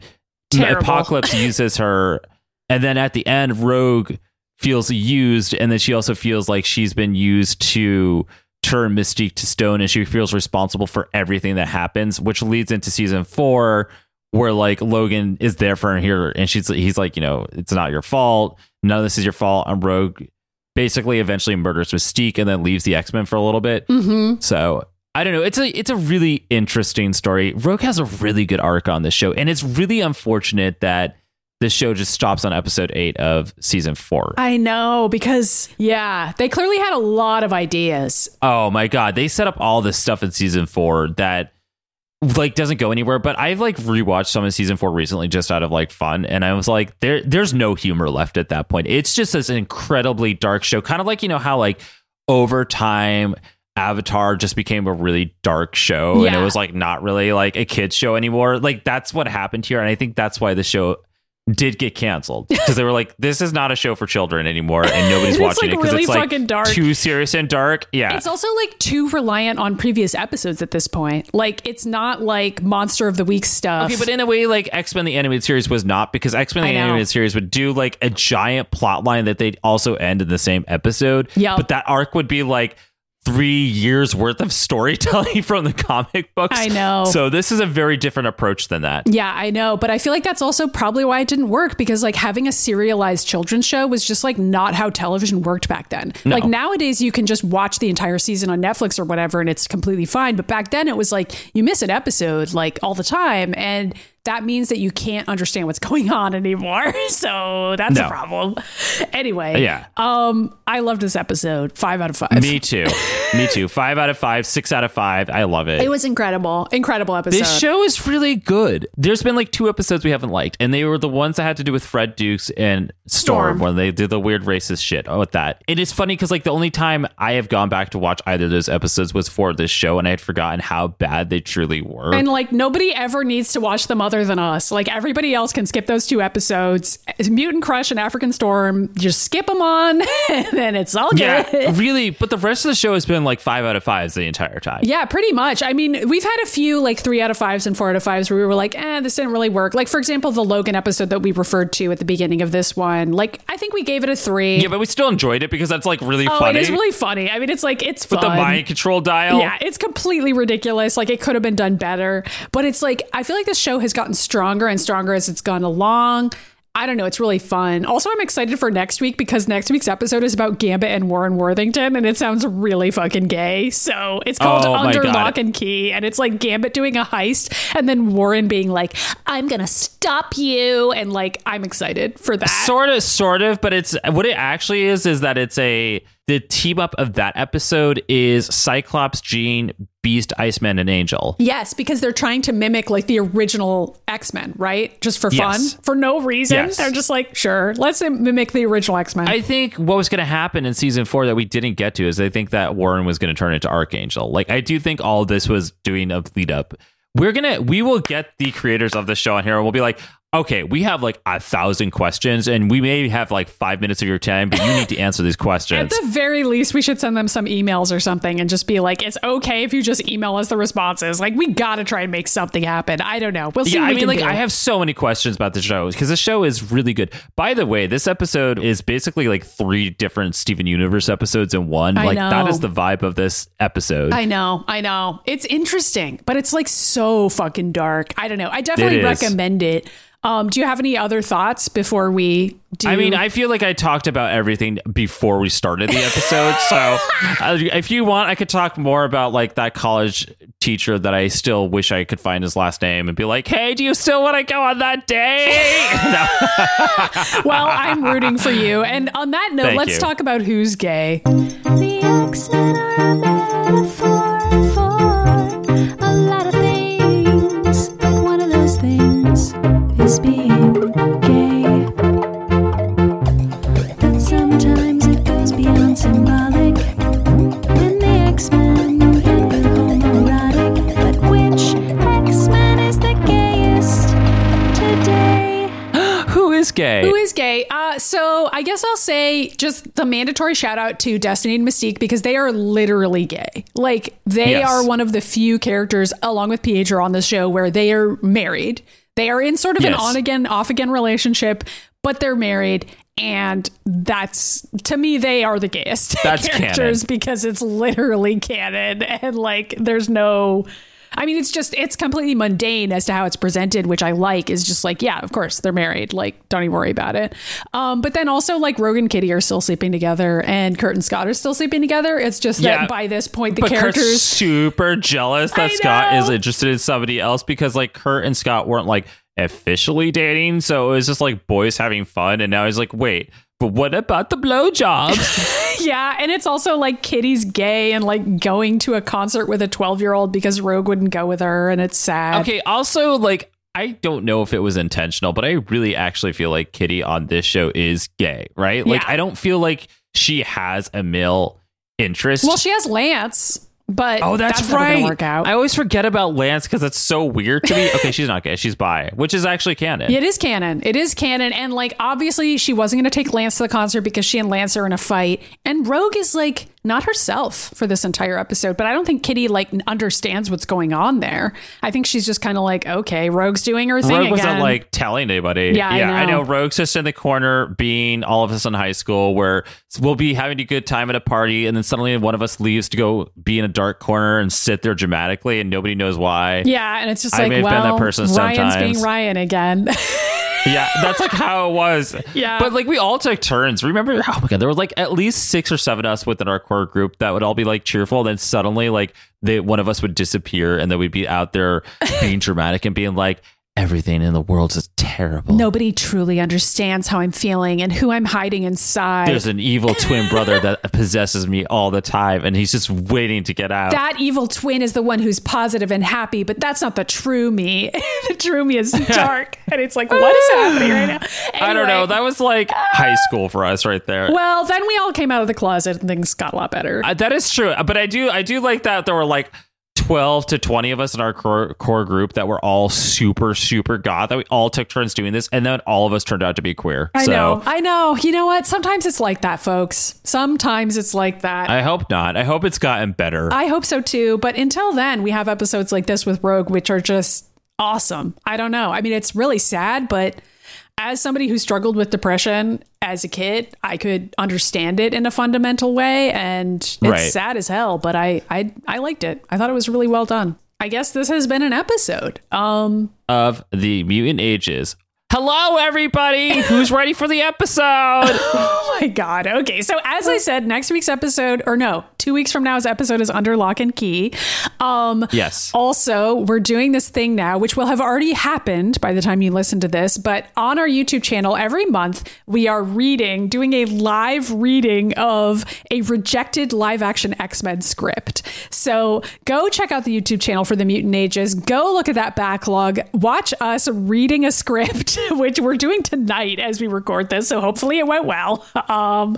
[SPEAKER 2] Terrible.
[SPEAKER 3] Apocalypse uses her, and then at the end, Rogue feels used, and then she also feels like she's been used to turn Mystique to stone, and she feels responsible for everything that happens, which leads into season four, where like Logan is there for her here, and she's he's like, you know, it's not your fault, none of this is your fault. And Rogue basically eventually murders Mystique, and then leaves the X Men for a little bit.
[SPEAKER 2] Mm-hmm.
[SPEAKER 3] So I don't know. It's a it's a really interesting story. Rogue has a really good arc on this show, and it's really unfortunate that the show just stops on episode eight of season four.
[SPEAKER 2] I know because yeah, they clearly had a lot of ideas.
[SPEAKER 3] oh my god, they set up all this stuff in season four that like doesn't go anywhere. But I've like rewatched some of season four recently just out of like fun, and I was like, there, there's no humor left at that point. It's just this incredibly dark show, kind of like you know how like over time. Avatar just became a really dark show and it was like not really like a kids show anymore. Like that's what happened here and I think that's why the show did get canceled because they were like this is not a show for children anymore and nobody's watching
[SPEAKER 2] like,
[SPEAKER 3] it because
[SPEAKER 2] really
[SPEAKER 3] it's like
[SPEAKER 2] fucking dark.
[SPEAKER 3] too serious and dark. Yeah.
[SPEAKER 2] It's also like too reliant on previous episodes at this point. Like it's not like monster of the week stuff.
[SPEAKER 3] Okay, but in a way, like X Men the animated series was not because X Men the animated series would do like a giant plot line that they'd also end in the same episode.
[SPEAKER 2] Yeah,
[SPEAKER 3] But that arc would be like three years worth of storytelling from the comic books.
[SPEAKER 2] I know.
[SPEAKER 3] So this is a very different approach than that.
[SPEAKER 2] Yeah, I know, but I feel like that's also probably why it didn't work because like having a serialized children's show was just like not how television worked back then. Like nowadays you can just watch the entire season on Netflix or whatever and it's completely fine, but back then it was like you miss an episode like all the time and that means that you can't understand what's going on anymore. So that's
[SPEAKER 3] No.
[SPEAKER 2] a problem. Anyway,
[SPEAKER 3] Yeah.
[SPEAKER 2] Um I loved this episode. 5 out of 5.
[SPEAKER 3] Me too. Me too. Five out of five, six out of five. I love it.
[SPEAKER 2] It was incredible. Incredible episode.
[SPEAKER 3] This show is really good. There's been like two episodes we haven't liked, and they were the ones that had to do with Fred Dukes and Storm,
[SPEAKER 2] Storm.
[SPEAKER 3] when they did the weird racist shit with that. It is funny because like the only time I have gone back to watch either of those episodes was for this show, and I had forgotten how bad they truly were.
[SPEAKER 2] And like nobody ever needs to watch them other than us. Like everybody else can skip those two episodes. Mutant Crush and African Storm, just skip them on, and then it's all good.
[SPEAKER 3] yeah, really. But the rest of the show has been like five out of fives the entire time.
[SPEAKER 2] Yeah, pretty much. I mean, we've had a few like three out of fives and four out of fives where we were like, eh, this didn't really work. Like, for example, the Logan episode that we referred to at the beginning of this one. Like, I think we gave it a three.
[SPEAKER 3] Yeah, but we still enjoyed it because that's like really
[SPEAKER 2] oh,
[SPEAKER 3] funny.
[SPEAKER 2] it is really funny. I mean, it's like, it's
[SPEAKER 3] with
[SPEAKER 2] fun.
[SPEAKER 3] the mind control dial.
[SPEAKER 2] Yeah, it's completely ridiculous. Like it could have been done better, but it's like I feel like this show has gotten stronger and stronger as it's gone along. I don't know. It's really fun. Also, I'm excited for next week because next week's episode is about Gambit and Warren Worthington, and it sounds really fucking gay. So it's called
[SPEAKER 3] Oh
[SPEAKER 2] Under
[SPEAKER 3] God.
[SPEAKER 2] Lock and Key, and it's like Gambit doing a heist, and then Warren being like, "I'm gonna stop you," and like I'm excited for that.
[SPEAKER 3] sort of sort of but it's what it actually is is that it's a the team up of that episode is cyclops jean beast iceman and angel
[SPEAKER 2] Yes, because they're trying to mimic like the original X Men, right? Just for fun,
[SPEAKER 3] Yes.
[SPEAKER 2] for no reason.
[SPEAKER 3] Yes.
[SPEAKER 2] They're just like, sure, let's mimic the original X Men.
[SPEAKER 3] i think what was going to happen in season four that we didn't get to is i think that warren was going to turn into archangel like i do think all this was doing a lead up we're gonna we will get the creators of the show on here and we'll be like okay we have like a thousand questions and we may have like five minutes of your time but you need to answer these questions.
[SPEAKER 2] At the very least, we should send them some emails or something and just be like, it's okay if you just email us the responses. Like, we got to try and make something happen. I don't know. We'll see.
[SPEAKER 3] Yeah, I
[SPEAKER 2] we
[SPEAKER 3] mean, like,
[SPEAKER 2] do.
[SPEAKER 3] I have so many questions about the show because the show is really good. By the way, this episode is basically like three different Steven Universe episodes in one.
[SPEAKER 2] I
[SPEAKER 3] like, that
[SPEAKER 2] know.
[SPEAKER 3] is the vibe of this episode.
[SPEAKER 2] I know, I know. It's interesting, but it's like so fucking dark. I don't know. I definitely recommend it. Um, do you have any other thoughts before we do?
[SPEAKER 3] I mean, I feel like I talked about everything before we started the episode. so, uh, if you want, I could talk more about like that college teacher that I still wish I could find his last name and be like, "Hey, do you still want to go on that day?" No.
[SPEAKER 2] well, I'm rooting for you. And on that note,
[SPEAKER 3] Thank
[SPEAKER 2] let's
[SPEAKER 3] you.
[SPEAKER 2] talk about who's gay.
[SPEAKER 4] The X-Men are a gay?
[SPEAKER 3] Who is gay?
[SPEAKER 2] Uh, so I guess I'll say just the mandatory shout out to Destiny and Mystique because they are literally gay. Like they
[SPEAKER 3] Yes.
[SPEAKER 2] are one of the few characters, along with Pietro on the show, where they are married. They are in sort of an on again, off again relationship, but they're married. And that's to me, they are the gayest
[SPEAKER 3] That's
[SPEAKER 2] characters
[SPEAKER 3] canon.
[SPEAKER 2] because it's literally canon and like there's no. I mean, it's just it's completely mundane as to how it's presented, which I like. Is just like, yeah, of course they're married. Like, don't even worry about it. Um, but then also like Rogan and Kitty are still sleeping together, and Kurt and Scott are still sleeping together. It's just
[SPEAKER 3] Yeah.
[SPEAKER 2] that by this point the
[SPEAKER 3] but Kurt's
[SPEAKER 2] characters.
[SPEAKER 3] super jealous that Scott is interested in somebody else because like Kurt and Scott weren't like officially dating. So it was just like boys having fun. And now he's like, wait, but what about the blowjobs?
[SPEAKER 2] Yeah, and it's also like Kitty's gay and like going to a concert with a 12 year old because Rogue wouldn't go with her, and it's sad.
[SPEAKER 3] okay. Also, like, I don't know if it was intentional, but I really actually feel like Kitty on this show is gay, right? Like,
[SPEAKER 2] Yeah.
[SPEAKER 3] I don't feel like she has a male interest.
[SPEAKER 2] Well, she has Lance, but
[SPEAKER 3] Oh, that's,
[SPEAKER 2] never
[SPEAKER 3] right.
[SPEAKER 2] Work out.
[SPEAKER 3] I always forget about Lance because it's so weird to me. Okay, she's not gay; she's bi, which is actually canon.
[SPEAKER 2] it is canon. It is canon, and like obviously she wasn't going to take Lance to the concert because she and Lance are in a fight, and Rogue is like not herself for this entire episode. But I don't think Kitty like understands what's going on there. I think she's just kind of like, okay, Rogue's doing her thing
[SPEAKER 3] Rogue
[SPEAKER 2] again.
[SPEAKER 3] wasn't like telling anybody.
[SPEAKER 2] Yeah, yeah
[SPEAKER 3] I
[SPEAKER 2] know.
[SPEAKER 3] know. Rogue's just in the corner being all of us in high school where we'll be having a good time at a party and then suddenly one of us leaves to go be in a dark corner and sit there dramatically and nobody knows why.
[SPEAKER 2] yeah, and it's just
[SPEAKER 3] I
[SPEAKER 2] like,
[SPEAKER 3] may have been
[SPEAKER 2] well,
[SPEAKER 3] that person
[SPEAKER 2] Ryan's
[SPEAKER 3] sometimes.
[SPEAKER 2] being Ryan again.
[SPEAKER 3] Yeah, that's like how it was.
[SPEAKER 2] Yeah.
[SPEAKER 3] But like we all took turns. Remember, oh my god, there were like at least six or seven of us within our core group that would all be like cheerful. Then suddenly, like they one of us would disappear, and then we'd be out there being dramatic and being like, "Everything in the world is terrible."
[SPEAKER 2] Nobody truly understands how I'm feeling and who I'm hiding inside.
[SPEAKER 3] There's an evil twin brother that possesses me all the time, and he's just waiting to get out.
[SPEAKER 2] that evil twin is the one who's positive and happy, but that's not the true me. the true me is dark. and it's like, what is happening right now?
[SPEAKER 3] I don't know. That was like high school for us right there.
[SPEAKER 2] well, then we all came out of the closet and things got a lot better.
[SPEAKER 3] Uh, that is true, but I do I do like that there were like. 12 to 20 of us in our core, core group that were all super super goth that we all took turns doing this and then all of us turned out to be queer
[SPEAKER 2] I
[SPEAKER 3] so
[SPEAKER 2] know. I know. You know what? Sometimes it's like that, folks. Sometimes it's like that.
[SPEAKER 3] I hope not i hope it's gotten better
[SPEAKER 2] I hope so too. But until then, we have episodes like this with Rogue, which are just awesome. I don't know. I mean, it's really sad, but as somebody who struggled with depression as a kid, I could understand it in a fundamental way. And it's
[SPEAKER 3] Right.
[SPEAKER 2] sad as hell, but I, I I liked it. I thought it was really well done. I guess this has been an episode. Um
[SPEAKER 3] of the mutant ages hello everybody who's ready for the episode
[SPEAKER 2] Oh my god. Okay. So as I said, next week's episode, or no, two weeks from now's episode is under lock and key. Um
[SPEAKER 3] yes
[SPEAKER 2] Also, we're doing this thing now, which will have already happened by the time you listen to this. But on our YouTube channel, every month we are reading, doing a live reading of a rejected live action X Men script. So go check out the YouTube channel for the Mutant Ages. Go look at that backlog. Watch us reading a script, which we're doing tonight as we record this. So hopefully it went well. Um,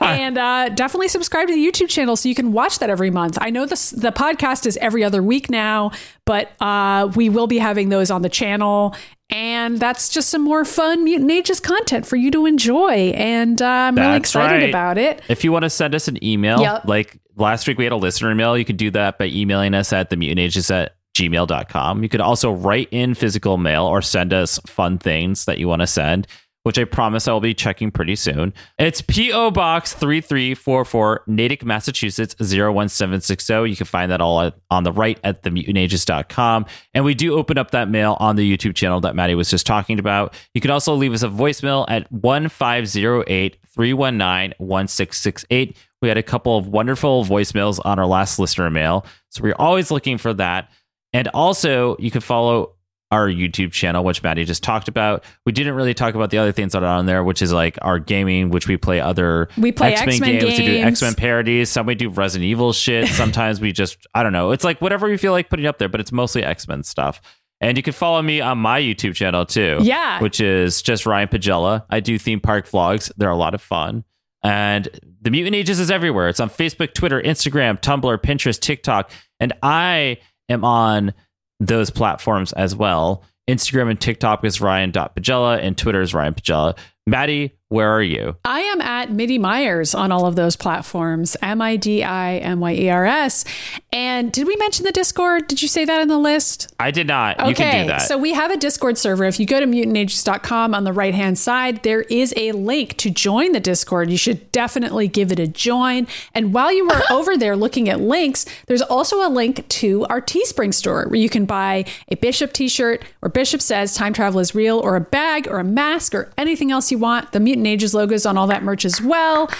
[SPEAKER 2] and uh, definitely subscribe to the YouTube channel so you can watch that every month. I know this the podcast is every other week now, but uh, we will be having those on the channel. And that's just some more fun Mutant Ages content for you to enjoy. And uh, I'm really excited
[SPEAKER 3] right.
[SPEAKER 2] about it.
[SPEAKER 3] If you want to send us an email,
[SPEAKER 2] Yep.
[SPEAKER 3] like last week we had a listener email, you could do that by emailing us at the mutantages at gmail.com. You could also write in physical mail or send us fun things that you want to send, which I promise I will be checking pretty soon. It's P.O. Box 3344, Natick, Massachusetts 01760. You can find that all on the right at themutantages.com. And we do open up that mail on the YouTube channel that Maddy was just talking about. You can also leave us a voicemail at 1508 319 1668. We had a couple of wonderful voicemails on our last listener mail. So we're always looking for that. And also, you can follow our YouTube channel, which Maddy just talked about. We didn't really talk about the other things that are on there, which is like our gaming, which we play other
[SPEAKER 2] We play X-Men
[SPEAKER 3] games. We do. X Men parodies. Some we do Resident Evil shit. Sometimes we just, I don't know. It's like whatever we feel like putting up there, but it's mostly X Men stuff. And you can follow me on my YouTube channel too.
[SPEAKER 2] Yeah.
[SPEAKER 3] Which is just Ryan Pagella. I do theme park vlogs. They're a lot of fun. And the Mutant Ages is everywhere. It's on Facebook, Twitter, Instagram, Tumblr, Pinterest, TikTok. And I am on those platforms as well. Instagram and TikTok is Ryan.Pagella and Twitter is Ryan Pagella. Maddy, where are you?
[SPEAKER 2] I am at Midi Myers on all of those platforms, M I D I M Y E R S. And did we mention the Discord? Did you say that in the list?
[SPEAKER 3] I did not. You can do that.
[SPEAKER 2] So we have a Discord server. If you go to mutantages.com on the right hand side, there is a link to join the Discord. You should definitely give it a join. And while you are over there looking at links, there's also a link to our Teespring store where you can buy a Bishop t shirt or Bishop says time travel is real or a bag or a mask or anything else you want. The Mutant Ages logos on all that merch as well.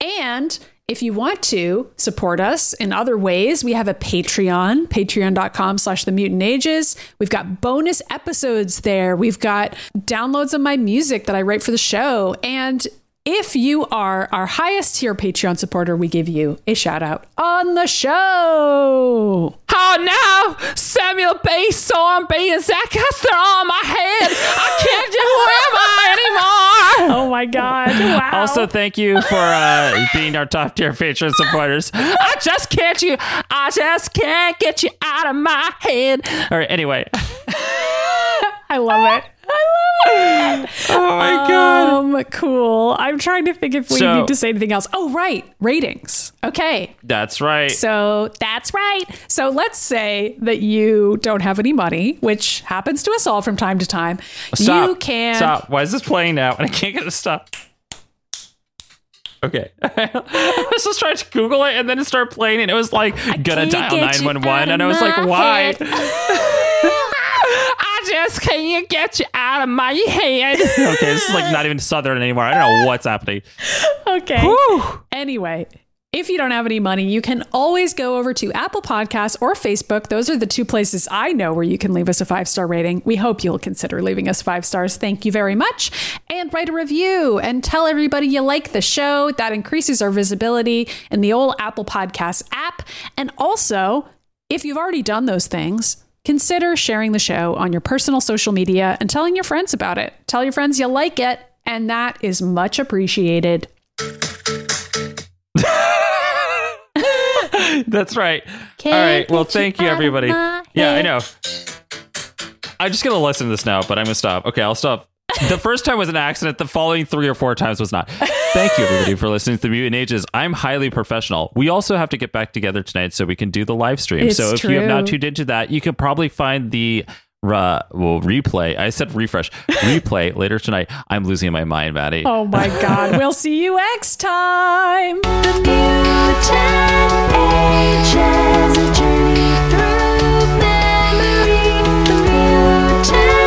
[SPEAKER 2] And If you want to support us in other ways, we have a Patreon, patreon.com slash the mutant ages. We've got bonus episodes there. We've got downloads of my music that I write for the show. And if you are our highest tier Patreon supporter, we give you a shout out on the show.
[SPEAKER 3] Oh no! Samuel B. Sornby and Zach Hester on my head! I can't do who am I anymore!
[SPEAKER 2] Oh my God. Wow.
[SPEAKER 3] Also, thank you for uh, being our top tier Patreon supporters. I just can't you. I just can't get you out of my head. All right. Anyway.
[SPEAKER 2] I love it. I love it.
[SPEAKER 3] Oh my god.
[SPEAKER 2] Um, cool. I'm trying to think if we
[SPEAKER 3] So-
[SPEAKER 2] need to say anything else. Oh, right. Ratings. Okay.
[SPEAKER 3] That's right.
[SPEAKER 2] So that's right. So let's say that you don't have any money, which happens to us all from time to time.
[SPEAKER 3] Stop.
[SPEAKER 2] You can.
[SPEAKER 3] Stop. Why is this playing now? And I can't get it to stop. Okay. I was just trying to Google it and then it started playing and it was like, gonna dial 911. And I was like, why? Just can't get you out of my head. okay, this is like not even Southern anymore. I don't know what's happening.
[SPEAKER 2] Okay.
[SPEAKER 3] Whew.
[SPEAKER 2] Anyway, if you don't have any money, you can always go over to Apple Podcasts or Facebook. Those are the two places I know where you can leave us a five star rating. We hope you'll consider leaving us five stars. Thank you very much. And write a review and tell everybody you like the show. That increases our visibility in the old Apple Podcasts app. And also, if you've already done those things, consider sharing the show on your personal social media and telling your friends about it. Tell your friends you like it, and that is much appreciated.
[SPEAKER 3] That's right.
[SPEAKER 4] Can't
[SPEAKER 3] All right. Well, thank you, everybody.
[SPEAKER 4] my
[SPEAKER 3] Yeah, I know. I'm just gonna listen to this now, but I'm gonna stop. Okay, I'll stop the first time was an accident. The following three or four times was not. Thank you, everybody, for listening to the Mutant Ages. I'm highly professional. We also have to get back together tonight so we can do the live stream.
[SPEAKER 2] It's
[SPEAKER 3] so if true. you have not tuned into that, you can probably find the uh, well, replay. I said refresh. Replay later tonight. I'm losing my mind, Maddy.
[SPEAKER 2] Oh my god. we'll see you next time.
[SPEAKER 4] The mutant ages, a journey through memory. The mutant